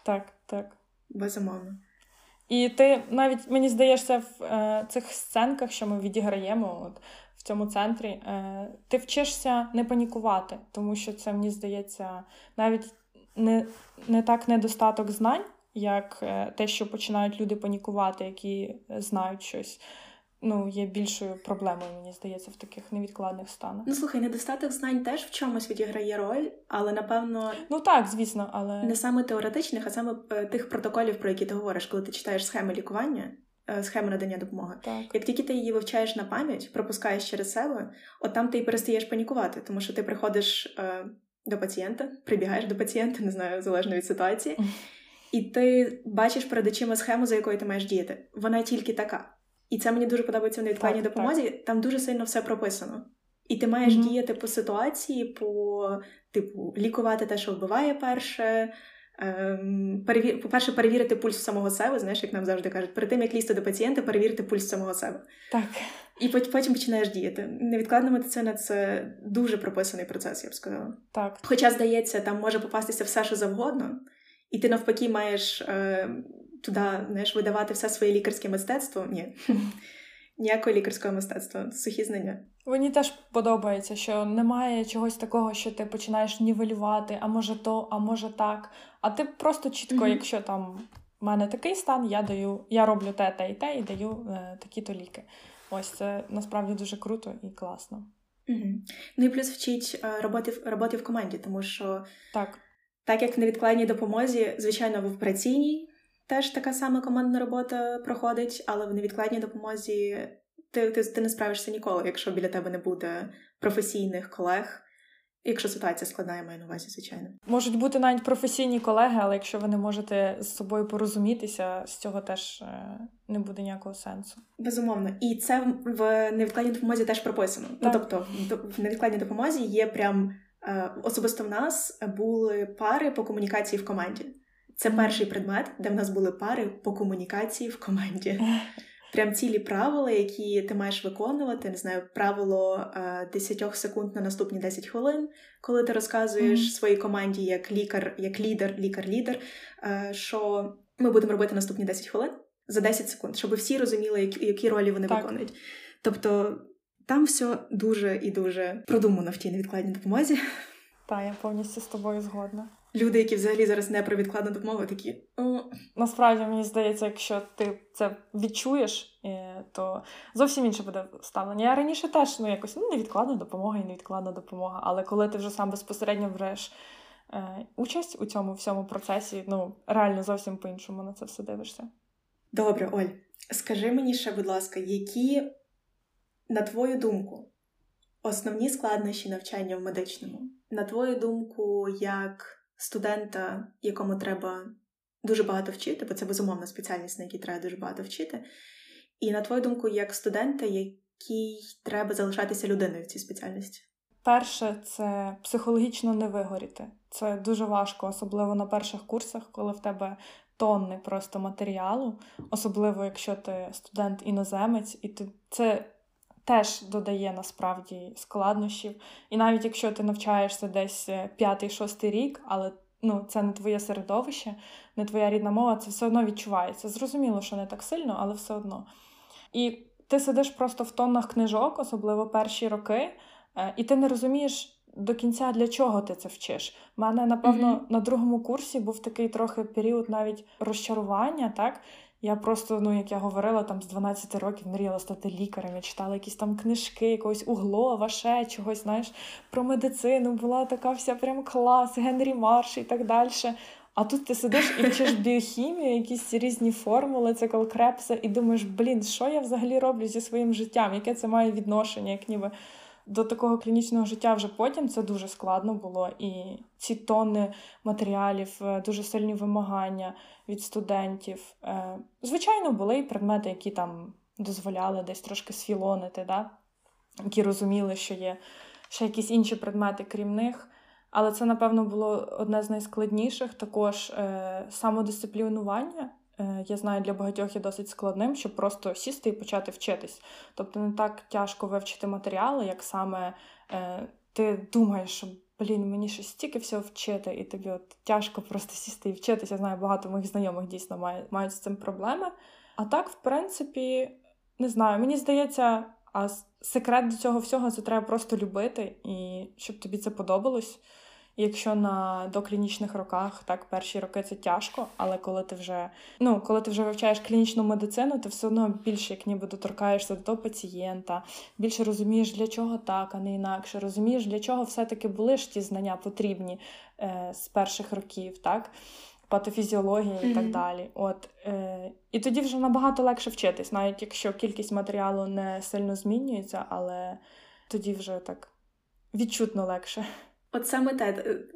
Так, так. Безумовно. І ти навіть мені здається, в е, цих сценках, що ми відіграємо, от в цьому центрі, е, ти вчишся не панікувати, тому що це мені здається навіть не, не так недостаток знань як е, те, що починають люди панікувати, які знають щось. Ну, є більшою проблемою, мені здається, в таких невідкладних станах. Ну слухай, недостаток знань теж в чомусь відіграє роль, але напевно ну так, звісно, але не саме теоретичних, а саме е, тих протоколів, про які ти говориш, коли ти читаєш схеми лікування, е, схеми надання допомоги. Так. Як тільки ти її вивчаєш на пам'ять, пропускаєш через себе, от там ти і перестаєш панікувати, тому що ти приходиш е, до пацієнта, прибігаєш до пацієнта, не знаю, залежно від ситуації. І ти бачиш перед очима схему, за якою ти маєш діяти. Вона тільки така. І це мені дуже подобається в невідкладній допомозі. Так. Там дуже сильно все прописано. І ти маєш mm-hmm. діяти по ситуації, по типу лікувати те, що вбиває перше. Ем, перевір... По-перше, перевірити пульс самого себе, знаєш, як нам завжди кажуть, перед тим як лізти до пацієнта, перевірити пульс самого себе. Так. І потім починаєш діяти. Невідкладна медицина це дуже прописаний процес, я б сказала. Так. Хоча, здається, там може попастися все, що завгодно і ти навпаки маєш е, туди знаєш, видавати все своє лікарське мистецтво. Ні. Ніякого лікарського мистецтва, сухі знання. Мені теж подобається, що немає чогось такого, що ти починаєш нівелювати, а може то, а може так. А ти просто чітко, mm-hmm. якщо там в мене такий стан, я даю, я роблю те, те і те, і даю е, такі-то ліки. Ось це насправді дуже круто і класно. Угу. Ну і плюс вчить е, роботи роботи в команді, тому що так. Так як в невідкладній допомозі, звичайно, в операційній теж така сама командна робота проходить, але в невідкладній допомозі ти, ти, ти не справишся ніколи, якщо біля тебе не буде професійних колег. Якщо ситуація складна, я маю на увазі, звичайно. Можуть бути навіть професійні колеги, але якщо ви не можете з собою порозумітися, з цього теж е, не буде ніякого сенсу. Безумовно, і це в невідкладній допомозі теж прописано. Ну, так. Ну тобто, в невідкладній допомозі є прям особисто в нас були пари по комунікації в команді. Це перший предмет, де в нас були пари по комунікації в команді. Прям цілі правила, які ти маєш виконувати. Не знаю, правило 10 е, секунд на наступні 10 хвилин, коли ти розказуєш своїй команді як лікар, як лідер, лікар-лідер, е, що ми будемо робити наступні 10 хвилин за 10 секунд, щоб всі розуміли, які ролі вони так. виконують. Тобто там все дуже і дуже продумано в тій невідкладній допомозі. Так, я повністю з тобою згодна. Люди, які взагалі зараз не про відкладну допомогу, такі. Насправді мені здається, якщо ти це відчуєш, е, то зовсім інше буде ставлення. Я раніше теж ну якось ну, невідкладна допомога і невідкладна допомога. Але коли ти вже сам безпосередньо береш е, участь у цьому всьому процесі, ну реально зовсім по-іншому на це все дивишся. Добре, Оль, скажи мені ще, будь ласка, які на твою думку, основні складнощі навчання в медичному, на твою думку, як студента, якому треба дуже багато вчити, бо це безумовна спеціальність, на якій треба дуже багато вчити, і на твою думку, як студента, який треба залишатися людиною в цій спеціальності? Перше, це психологічно не вигоріти. Це дуже важко, особливо на перших курсах, коли в тебе тонни просто матеріалу, особливо якщо ти студент-іноземець, і ти це теж додає насправді складнощів. І навіть якщо ти навчаєшся десь е, п'ятий-шостий рік, але ну, це не твоє середовище, не твоя рідна мова, це все одно відчувається. Зрозуміло, що не так сильно, але все одно. І ти сидиш просто в тоннах книжок, особливо перші роки, е, і ти не розумієш до кінця для чого ти це вчиш. У мене, напевно, mm-hmm. на другому курсі був такий трохи період навіть розчарування, так. Я просто, ну як я говорила, там з 12 років мріяла стати лікарем. Я читала якісь там книжки, якогось углова, ще чогось, знаєш, про медицину. Була така вся прям клас, Генрі Марш і так далі. А тут ти сидиш і вчиш біохімію, якісь різні формули, цикл Крепса, і думаєш, блін, що я взагалі роблю зі своїм життям? Яке це має відношення, як ніби до такого клінічного життя вже потім це дуже складно було. І ці тонни матеріалів, е, дуже сильні вимагання від студентів. Е, звичайно, були і предмети, які там дозволяли десь трошки сфілонити, да? які розуміли, що є ще якісь інші предмети, крім них. Але це, напевно, було одне з найскладніших також е, самодисциплінування. Е, я знаю, для багатьох є досить складним, щоб просто сісти і почати вчитись. Тобто не так тяжко вивчити матеріали, як саме е, ти думаєш, що блін, мені щось стільки всього вчити, і тобі от тяжко просто сісти і вчитися. Я знаю, багато моїх знайомих дійсно мають, мають з цим проблеми. А так, в принципі, не знаю, мені здається, а секрет до цього всього це треба просто любити, і щоб тобі це подобалось якщо на доклінічних роках так перші роки це тяжко, але коли ти вже ну коли ти вже вивчаєш клінічну медицину, ти все одно більше як ніби доторкаєшся до пацієнта, більше розумієш, для чого так, а не інакше. Розумієш, для чого все-таки були ж ті знання потрібні е, з перших років, так. Патофізіології mm-hmm. і так далі. От, е, І тоді вже набагато легше вчитись, навіть якщо кількість матеріалу не сильно змінюється, але тоді вже так відчутно легше. От саме те,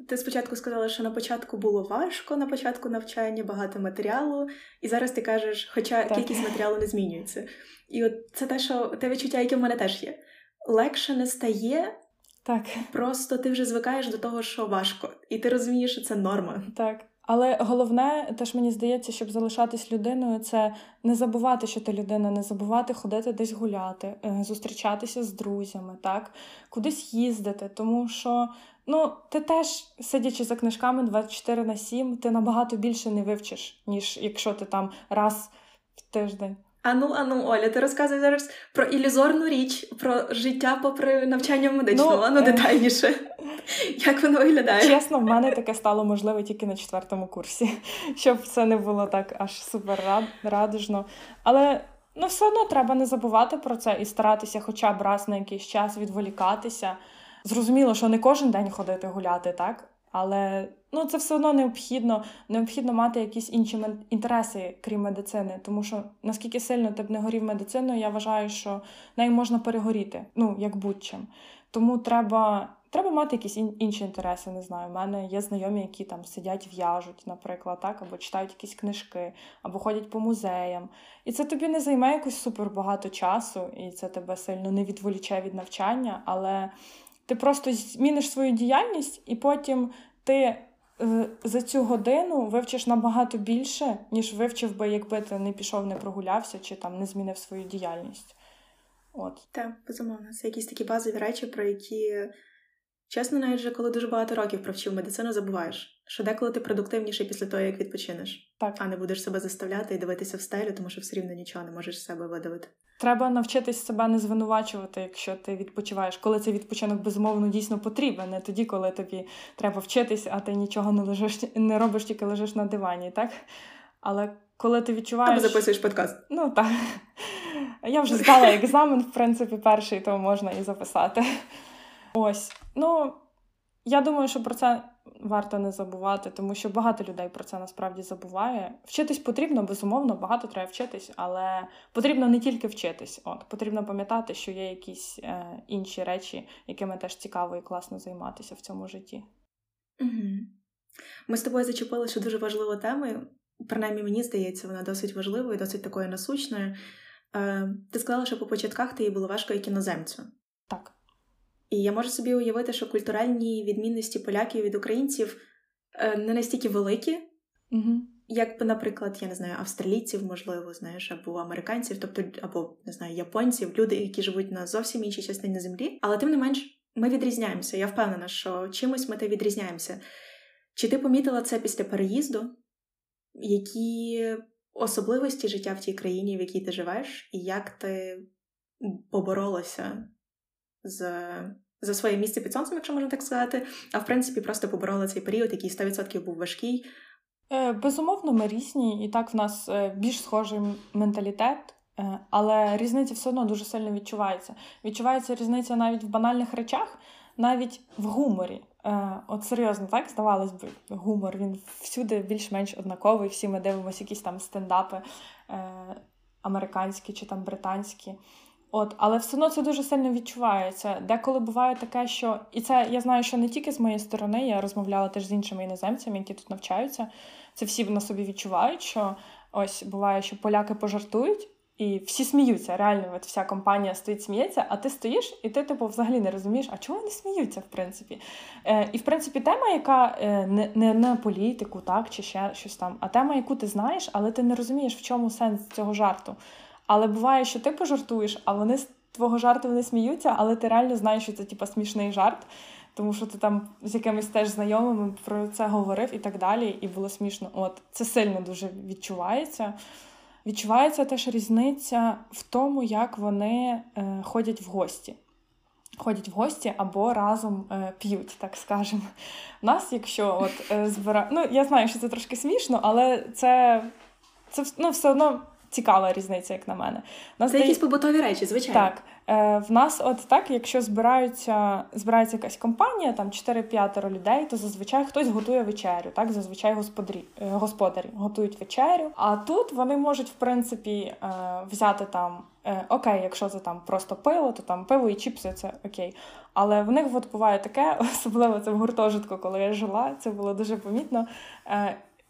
ти спочатку сказала, що на початку було важко, на початку навчання багато матеріалу, і зараз ти кажеш, хоча так. кількість матеріалу не змінюється. І от це те, що те відчуття, яке в мене теж є. Легше не стає, так. просто ти вже звикаєш до того, що важко, і ти розумієш, що це норма. Так. Але головне, теж мені здається, щоб залишатись людиною, це не забувати, що ти людина, не забувати ходити десь гуляти, е, зустрічатися з друзями, так, кудись їздити. Тому що ну, ти теж, сидячи за книжками 24 на 7, ти набагато більше не вивчиш, ніж якщо ти там раз в тиждень. Ану, ану, Оля, ти розказуєш зараз про ілюзорну річ, про життя попри навчання медичного, ну, ану е... детальніше. Як воно виглядає? Чесно, в мене таке стало можливе тільки на четвертому курсі, щоб це не було так аж супер радужно. Але ну, все одно треба не забувати про це і старатися, хоча б раз на якийсь час відволікатися. Зрозуміло, що не кожен день ходити гуляти, так? Але ну, це все одно необхідно необхідно мати якісь інші інтереси, крім медицини. Тому що наскільки сильно ти б не горів медициною, я вважаю, що нею можна перегоріти, ну як будь-чим. Тому треба треба мати якісь інші інтереси. Не знаю. У мене є знайомі, які там сидять, в'яжуть, наприклад, так, або читають якісь книжки, або ходять по музеям. І це тобі не займе якось супер багато часу, і це тебе сильно не відволіче від навчання, але. Ти просто зміниш свою діяльність, і потім ти за цю годину вивчиш набагато більше, ніж вивчив би, якби ти не пішов, не прогулявся чи там не змінив свою діяльність. От. Так, безумовно. Це якісь такі базові речі, про які Чесно, навіть вже коли дуже багато років провчив медицину, забуваєш, що деколи ти продуктивніший після того, як відпочинеш, так. а не будеш себе заставляти і дивитися в стелю, тому що все рівно нічого не можеш з себе видавити. Треба навчитись себе не звинувачувати, якщо ти відпочиваєш, коли цей відпочинок безумовно дійсно потрібен, не тоді, коли тобі треба вчитись, а ти нічого не лежиш, не робиш, тільки лежиш на дивані, так? Але коли ти відчуваєш. Або записуєш подкаст. Ну так. Я вже здала екзамен, в принципі, перший, то можна і записати. Ось. Ну, я думаю, що про це варто не забувати, тому що багато людей про це насправді забуває. Вчитись потрібно, безумовно, багато треба вчитись, але потрібно не тільки вчитись. От Потрібно пам'ятати, що є якісь е, інші речі, якими теж цікаво і класно займатися в цьому житті. Угу. Ми з тобою зачепили, що дуже важливу тему. Принаймні, мені здається, вона досить важливою, досить такою насущною. Е, Ти сказала, що по початках ти їй було важко як іноземцю. І я можу собі уявити, що культуральні відмінності поляків від українців е, не настільки великі, угу. як наприклад, я не знаю, австралійців, можливо, знаєш, або американців, тобто або не знаю, японців, люди, які живуть на зовсім іншій частині землі. Але тим не менш, ми відрізняємося. Я впевнена, що чимось ми те відрізняємося. Чи ти помітила це після переїзду? Які особливості життя в тій країні, в якій ти живеш, і як ти поборолася з, за своє місце під сонцем, якщо можна так сказати, а в принципі просто поборола цей період, який 100% був важкий. Е, безумовно, ми різні, і так в нас е, більш схожий менталітет, е, але різниця все одно дуже сильно відчувається. Відчувається різниця навіть в банальних речах, навіть в гуморі. От серйозно, так здавалось би, гумор він всюди більш-менш однаковий. Всі ми дивимося якісь там стендапи американські чи там британські. От, але все одно це дуже сильно відчувається. Деколи буває таке, що і це я знаю, що не тільки з моєї сторони, я розмовляла теж з іншими іноземцями, які тут навчаються. Це всі на собі відчувають, що ось буває, що поляки пожартують. І всі сміються, реально, от вся компанія стоїть, сміється, а ти стоїш, і ти, типу, взагалі не розумієш, а чого вони сміються, в принципі. Е, І, в принципі, тема, яка е, не не на політику, так, чи ще щось там, а тема, яку ти знаєш, але ти не розумієш, в чому сенс цього жарту. Але буває, що ти пожартуєш, а вони з твого жарту вони сміються, але ти реально знаєш, що це типа смішний жарт, тому що ти там з якимись теж знайомими про це говорив і так далі, і було смішно. От це сильно дуже відчувається. Відчувається теж різниця в тому, як вони е, ходять в гості. Ходять в гості або разом е, п'ють, так скажемо. У нас, якщо от е, збира... Ну, я знаю, що це трошки смішно, але це це ну, все одно цікава різниця, як на мене. Нас Це дає... якісь побутові речі, звичайно. Так. Е, В нас, от так, якщо збираються, збирається якась компанія, там 4-5 людей, то зазвичай хтось готує вечерю. Так, зазвичай господарі е, господарі готують вечерю. А тут вони можуть, в принципі, е, взяти там. Окей, якщо це там просто пиво, то там пиво і чіпси це окей. Але в них от буває таке, особливо це в гуртожитку, коли я жила, це було дуже помітно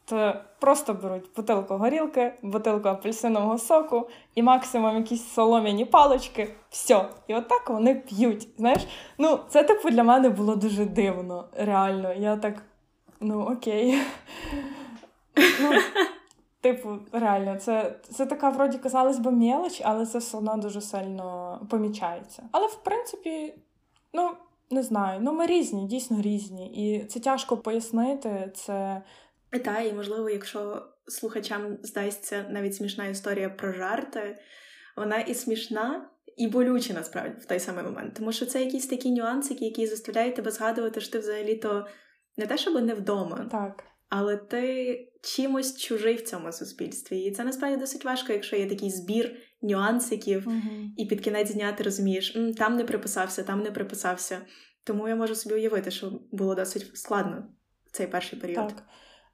то просто беруть бутилку горілки, бутилку апельсинового соку і максимум якісь солом'яні палочки. Все. І отак вони п'ють. Знаєш, ну це типу для мене було дуже дивно. Реально. Я так, ну окей. Ну, Типу, реально, це це така, вроді, казалось би, мелоч, але це все одно дуже сильно помічається. Але в принципі, ну, не знаю, ну ми різні, дійсно різні. І це тяжко пояснити. Це та, і можливо, якщо слухачам здасться навіть смішна історія про жарти, вона і смішна, і болюча насправді в той самий момент. Тому що це якісь такі нюансики, які заставляють тебе згадувати, що ти взагалі-то не те, щоб не вдома, так. але ти чимось чужий в цьому суспільстві. І це насправді досить важко, якщо є такий збір нюансиків, угу. і під кінець дня ти розумієш, там не приписався, там не приписався. Тому я можу собі уявити, що було досить складно в цей перший період. Так.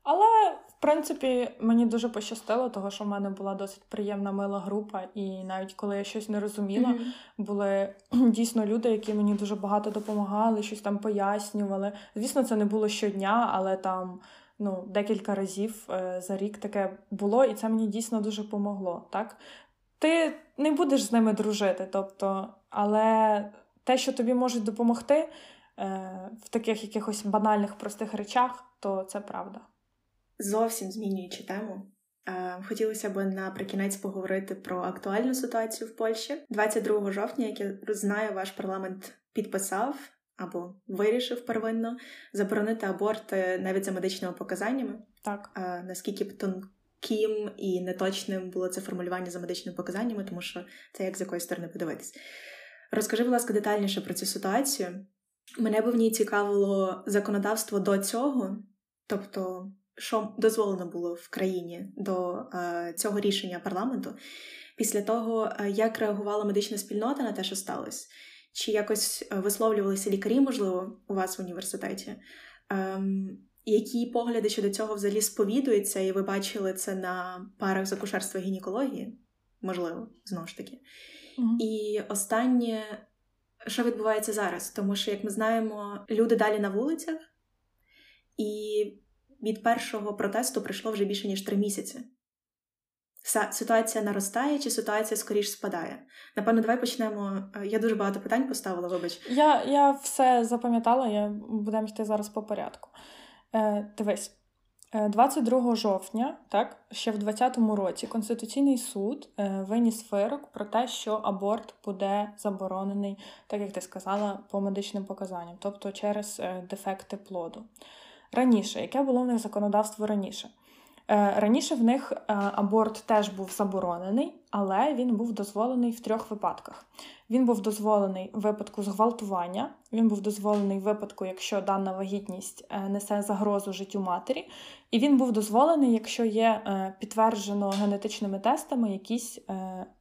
Але, в принципі, мені дуже пощастило, того, що в мене була досить приємна мила група, і навіть коли я щось не розуміла, mm-hmm. були дійсно люди, які мені дуже багато допомагали, щось там пояснювали. Звісно, це не було щодня, але там ну, декілька разів е, за рік таке було, і це мені дійсно дуже помогло. так? Ти не будеш з ними дружити, тобто, але те, що тобі можуть допомогти е, в таких якихось банальних простих речах, то це правда зовсім змінюючи тему. Е, хотілося б наприкінець поговорити про актуальну ситуацію в Польщі. 22 жовтня, як я знаю, ваш парламент підписав або вирішив первинно заборонити аборти навіть за медичними показаннями. Так е, наскільки б тонким і неточним було це формулювання за медичними показаннями, тому що це як з якої сторони подивитись. Розкажи, будь ласка, детальніше про цю ситуацію. Мене б в ній цікавило законодавство до цього, тобто що дозволено було в країні до е, цього рішення парламенту, після того, е, як реагувала медична спільнота на те, що сталося, чи якось е, висловлювалися лікарі, можливо, у вас в університеті? Ем, які погляди щодо цього взагалі сповідуються, і ви бачили це на парах з акушерства і гінекології? Можливо, знову ж таки. Mm-hmm. І останнє, що відбувається зараз? Тому що, як ми знаємо, люди далі на вулицях, і від першого протесту пройшло вже більше ніж три місяці. Ситуація наростає чи ситуація скоріш спадає? Напевно, давай почнемо. Е, я дуже багато питань поставила, вибач. Я я все запам'ятала, я будемо йти зараз по порядку. Е, Дивись, 22 е, жовтня, так, ще в 2020 році, Конституційний суд е, виніс вирок про те, що аборт буде заборонений, так як ти сказала, по медичним показанням, тобто через дефекти плоду. Раніше, яке було в них законодавство раніше. Е, раніше в них е, аборт теж був заборонений, але він був дозволений в трьох випадках. Він був дозволений в випадку зґвалтування, він був дозволений в випадку, якщо дана вагітність е, несе загрозу життю матері, і він був дозволений, якщо є підтверджено генетичними тестами якісь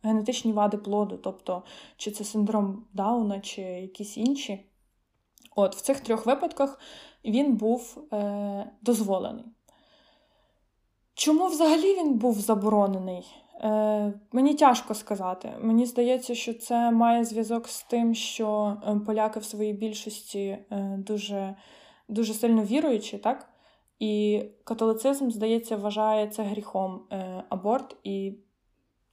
генетичні вади плоду, тобто чи це синдром Дауна, чи якісь інші. От в цих трьох випадках він був дозволений. Чому взагалі він був заборонений? Е, Мені тяжко сказати. Мені здається, що це має зв'язок з тим, що е, поляки в своїй більшості е, дуже дуже сильно віруючі, так? І католицизм, здається, вважає це гріхом е, аборт. І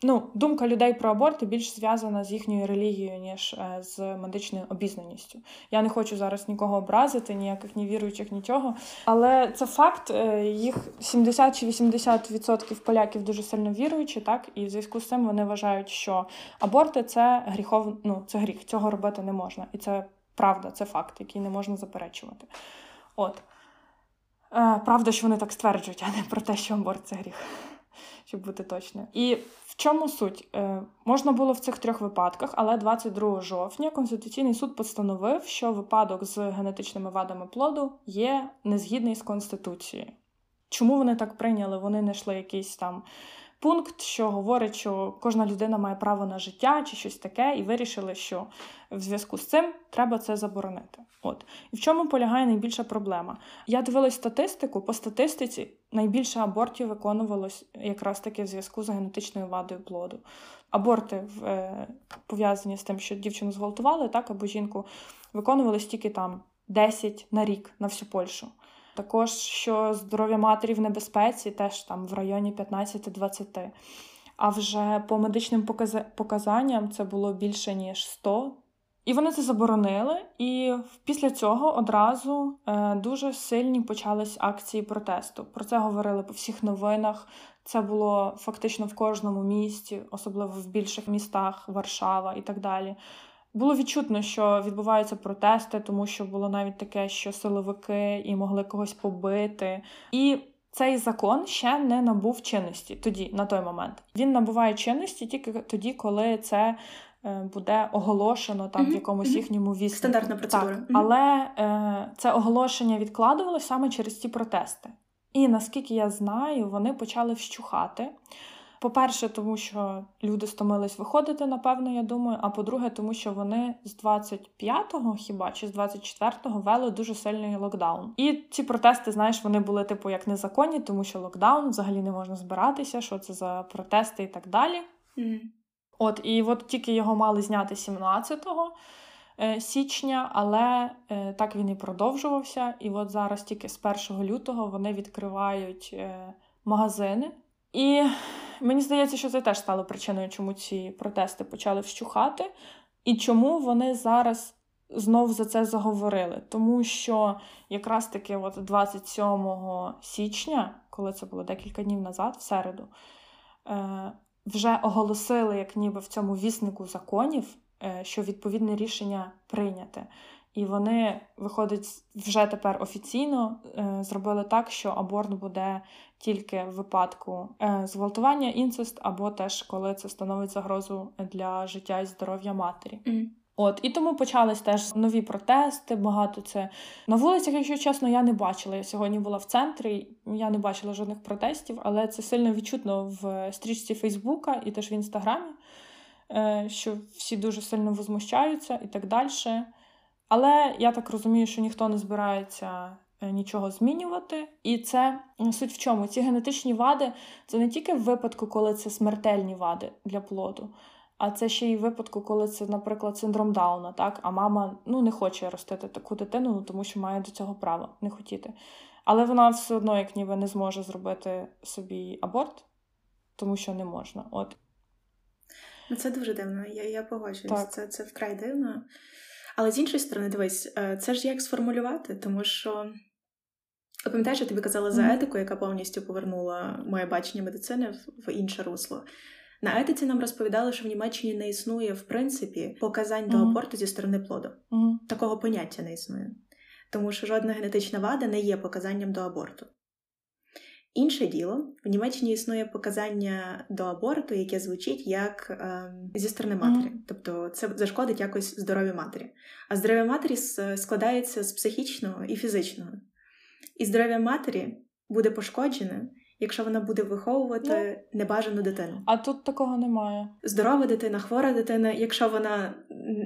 Ну, думка людей про аборти більш зв'язана з їхньою релігією, ніж е, з медичною обізнаністю. Я не хочу зараз нікого образити, ніяких ні віруючих, нічого. Але це факт, е, їх 70 чи 80% поляків дуже сильно віруючі, так і в зв'язку з цим вони вважають, що аборти це гріхов, ну це гріх, цього робити не можна. І це правда, це факт, який не можна заперечувати. От. Е, правда, що вони так стверджують, а не про те, що аборт це гріх щоб бути точною. І в чому суть? Е, Можна було в цих трьох випадках, але 22 жовтня Конституційний суд постановив, що випадок з генетичними вадами плоду є незгідний з Конституцією. Чому вони так прийняли? Вони не йшли якийсь там пункт, що говорить, що кожна людина має право на життя чи щось таке, і вирішили, що в зв'язку з цим треба це заборонити. От і в чому полягає найбільша проблема? Я дивилась статистику. По статистиці найбільше абортів виконувалось якраз таки в зв'язку з генетичною вадою плоду. Аборти е, пов'язані з тим, що дівчину зґвалтували, так або жінку виконувались тільки там 10 на рік на всю Польщу. Також що здоров'я матері в небезпеці, теж там в районі 15-20. А вже по медичним показанням це було більше ніж 100. І вони це заборонили. І після цього одразу е, дуже сильні почались акції протесту. Про це говорили по всіх новинах. Це було фактично в кожному місті, особливо в більших містах, Варшава і так далі. Було відчутно, що відбуваються протести, тому що було навіть таке, що силовики і могли когось побити. І цей закон ще не набув чинності тоді, на той момент. Він набуває чинності тільки тоді, коли це е, буде оголошено там mm-hmm. в якомусь їхньому віснику. Стандартна процедура. Так, mm-hmm. Але е, це оголошення відкладувалося саме через ті протести. І наскільки я знаю, вони почали вщухати. По-перше, тому що люди стомились виходити, напевно, я думаю. А по-друге, тому що вони з 25-го хіба чи з 24-го вели дуже сильний локдаун. І ці протести, знаєш, вони були типу як незаконні, тому що локдаун взагалі не можна збиратися, що це за протести і так далі. Mm. От, і от тільки його мали зняти 17-го. Е, січня, але е, так він і продовжувався. І от зараз тільки з 1 лютого вони відкривають е, магазини. І мені здається, що це теж стало причиною, чому ці протести почали вщухати, і чому вони зараз знов за це заговорили. Тому що якраз таки, от 27 січня, коли це було декілька днів назад, в середу, е, вже оголосили, як ніби в цьому віснику законів, е, що відповідне рішення прийняте. І вони, виходить, вже тепер офіційно е, зробили так, що аборт буде тільки в випадку е, зґвалтування, інцест, або теж коли це становить загрозу для життя і здоров'я матері. Mm. От і тому почались теж нові протести. Багато це на вулицях, якщо чесно, я не бачила. Я сьогодні була в центрі, я не бачила жодних протестів, але це сильно відчутно в стрічці Фейсбука і теж в інстаграмі, е, що всі дуже сильно возмущаються і так далі. Але я так розумію, що ніхто не збирається е, нічого змінювати. І це суть в чому? Ці генетичні вади це не тільки в випадку, коли це смертельні вади для плоду, а це ще й в випадку, коли це, наприклад, синдром Дауна, так? А мама ну, не хоче ростити таку дитину, ну, тому що має до цього право не хотіти. Але вона все одно, як ніби, не зможе зробити собі аборт, тому що не можна. От. Ну, це дуже дивно, я я погоджуюсь. Це це вкрай дивно. Але з іншої сторони, дивись, е, це ж як сформулювати, тому що пам'ятаєш, я тобі казала за етику, яка повністю повернула моє бачення медицини в інше русло. На етиці нам розповідали, що в Німеччині не існує в принципі показань mm-hmm. до аборту зі сторони плоду. Mm-hmm. Такого поняття не існує. тому що жодна генетична вада не є показанням до аборту. Інше діло, в Німеччині існує показання до аборту, яке звучить як е, зі сторони матері. Mm-hmm. Тобто це зашкодить якось здоров'ю матері. А здоров'я матері складається з психічного і фізичного. І здоров'я матері буде пошкоджене, якщо вона буде виховувати yeah. Ну. небажану дитину. А тут такого немає. Здорова дитина, хвора дитина. Якщо вона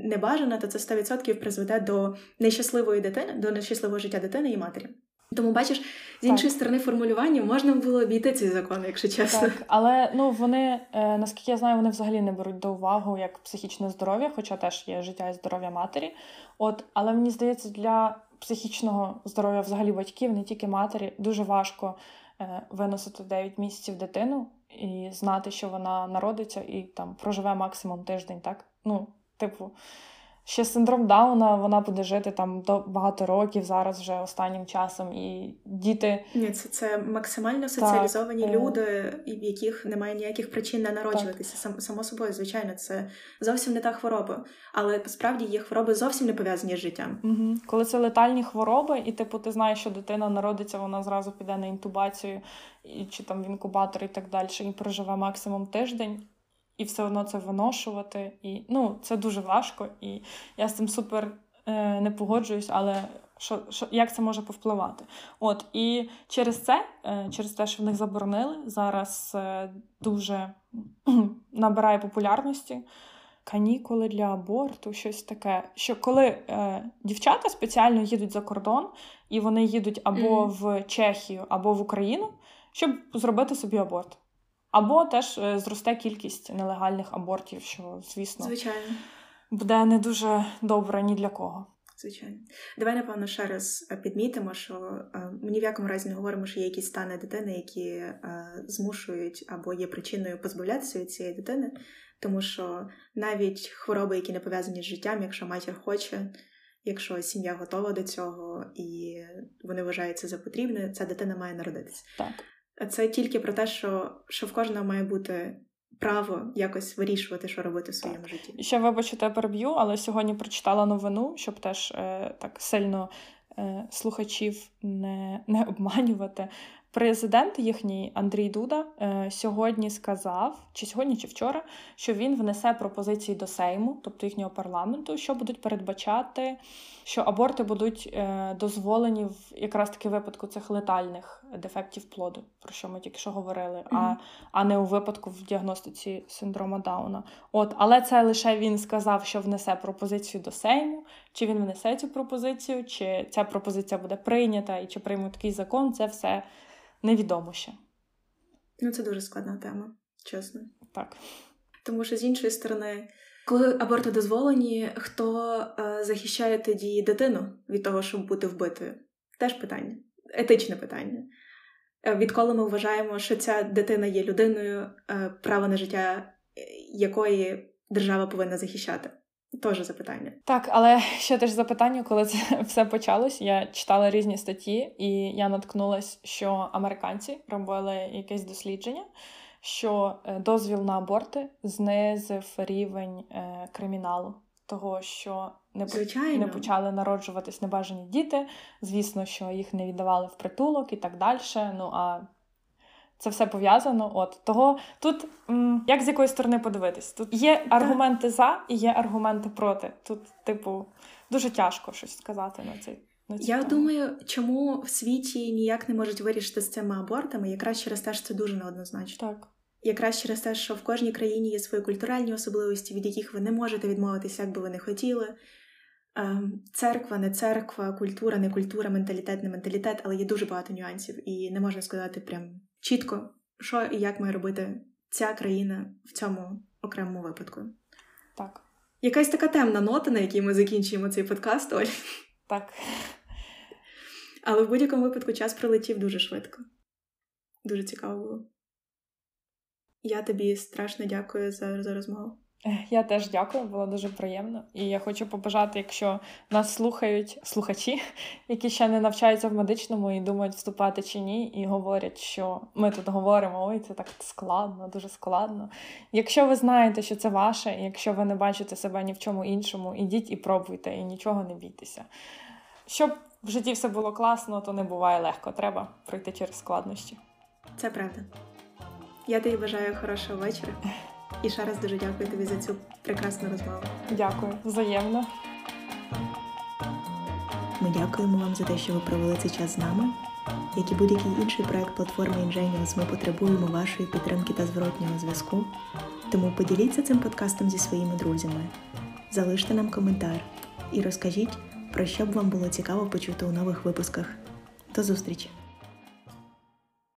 небажана, то це 100% призведе до нещасливої дитини, до нещасливого життя дитини і матері. Тому бачиш, з іншої так. сторони формулювання можна було обійти цей закон, якщо чесно. Так, але ну вони е, наскільки я знаю, вони взагалі не беруть до уваги як психічне здоров'я, хоча теж є життя і здоров'я матері. От, але мені здається, для психічного здоров'я взагалі батьків, не тільки матері, дуже важко е, виносити 9 місяців дитину і знати, що вона народиться і там проживе максимум тиждень, так? Ну, типу. Ще синдром Дауна вона буде жити там до багато років зараз вже останнім часом. І діти Ні, це це максимально соціалізовані так, е. люди, в яких немає ніяких причин не народжуватися. Сам само собою, звичайно, це зовсім не та хвороба, але справді є хвороби зовсім не пов'язані з життям. Угу. Коли це летальні хвороби, і типу ти знаєш, що дитина народиться, вона зразу піде на інтубацію і чи там в інкубатор і так далі, і проживе максимум тиждень і все одно це виношувати. І ну, це дуже важко, і я з цим супер е, не погоджуюсь, але що, що, як це може повпливати? От і через це, е, через те, що в них заборонили, зараз е, дуже набирає популярності. Канікули для аборту, щось таке. Що коли е, дівчата спеціально їдуть за кордон, і вони їдуть або mm. в Чехію, або в Україну, щоб зробити собі аборт. Або теж е, зросте кількість нелегальних абортів, що, звісно, звичайно буде не дуже добре ні для кого. Звичайно, давай напевно ще раз е, підмітимо, що е, ми ні в якому разі не говоримо, що є якісь стани дитини, які е, змушують або є причиною позбавлятися від цієї дитини, тому що навіть хвороби, які не пов'язані з життям, якщо матір хоче, якщо сім'я готова до цього і вони вважають це за потрібне, ця дитина має народитися. Так. Це тільки про те, що що в кожного має бути право якось вирішувати, що робити в своєму житті. Ще вибачте, переб'ю, але сьогодні прочитала новину, щоб теж е, так сильно е, слухачів не, не обманювати. Президент їхній Андрій Дуда е, сьогодні сказав, чи сьогодні, чи вчора, що він внесе пропозиції до Сейму, тобто їхнього парламенту, що будуть передбачати, що аборти будуть е, дозволені в якраз таки випадку цих летальних дефектів плоду, про що ми тільки що говорили, mm-hmm. а а не у випадку в діагностиці синдрому Дауна. От, але це лише він сказав, що внесе пропозицію до Сейму. Чи він внесе цю пропозицію, чи ця пропозиція буде прийнята, і чи приймуть такий закон, це все невідомо ще. Ну, це дуже складна тема, чесно. Так. Тому що з іншої сторони, коли аборти дозволені, хто е, захищає тоді дитину від того, щоб бути вбитою? Теж питання, етичне питання. Е, відколи ми вважаємо, що ця дитина є людиною, е, право на життя е, якої держава повинна захищати? Теж запитання. Так, але ще теж запитання, коли це все почалось. Я читала різні статті, і я наткнулася, що американці робили якесь дослідження, що дозвіл на аборти знизив рівень криміналу, того що не Звичайно. не почали народжуватись небажані діти. Звісно, що їх не віддавали в притулок і так далі. Ну а це все пов'язано. От того тут м, як з якої сторони подивитись? Тут є аргументи за і є аргументи проти. Тут, типу, дуже тяжко щось сказати на цей. Я думаю, чому в світі ніяк не можуть вирішити з цими абортами, якраз через те, що це дуже неоднозначно. Так. Якраз через те, що в кожній країні є свої культуральні особливості, від яких ви не можете відмовитися, як би ви не хотіли. Ем, церква, не церква, культура, не культура, менталітет, не менталітет, але є дуже багато нюансів, і не можна сказати прям чітко, що і як має робити ця країна в цьому окремому випадку. Так. Якась така темна нота, на якій ми закінчуємо цей подкаст, Оль. Так. Але в будь-якому випадку час пролетів дуже швидко. Дуже цікаво було. Я тобі страшно дякую за, за розмову. Я теж дякую, було дуже приємно. І я хочу побажати, якщо нас слухають слухачі, які ще не навчаються в медичному і думають вступати чи ні, і говорять, що ми тут говоримо, ой, це так складно, дуже складно. Якщо ви знаєте, що це ваше, і якщо ви не бачите себе ні в чому іншому, ідіть і пробуйте, і нічого не бійтеся. Щоб в житті все було класно, то не буває легко. Треба пройти через складнощі. Це правда. Я тобі бажаю хорошого вечора. І ще раз дуже дякую тобі за цю прекрасну розмову. Дякую, взаємно. Ми дякуємо вам за те, що ви провели цей час з нами. Як і будь-який інший проект платформи Ingenious, ми потребуємо вашої підтримки та зворотнього зв'язку. Тому поділіться цим подкастом зі своїми друзями, залиште нам коментар і розкажіть, про що б вам було цікаво почути у нових випусках. До зустрічі!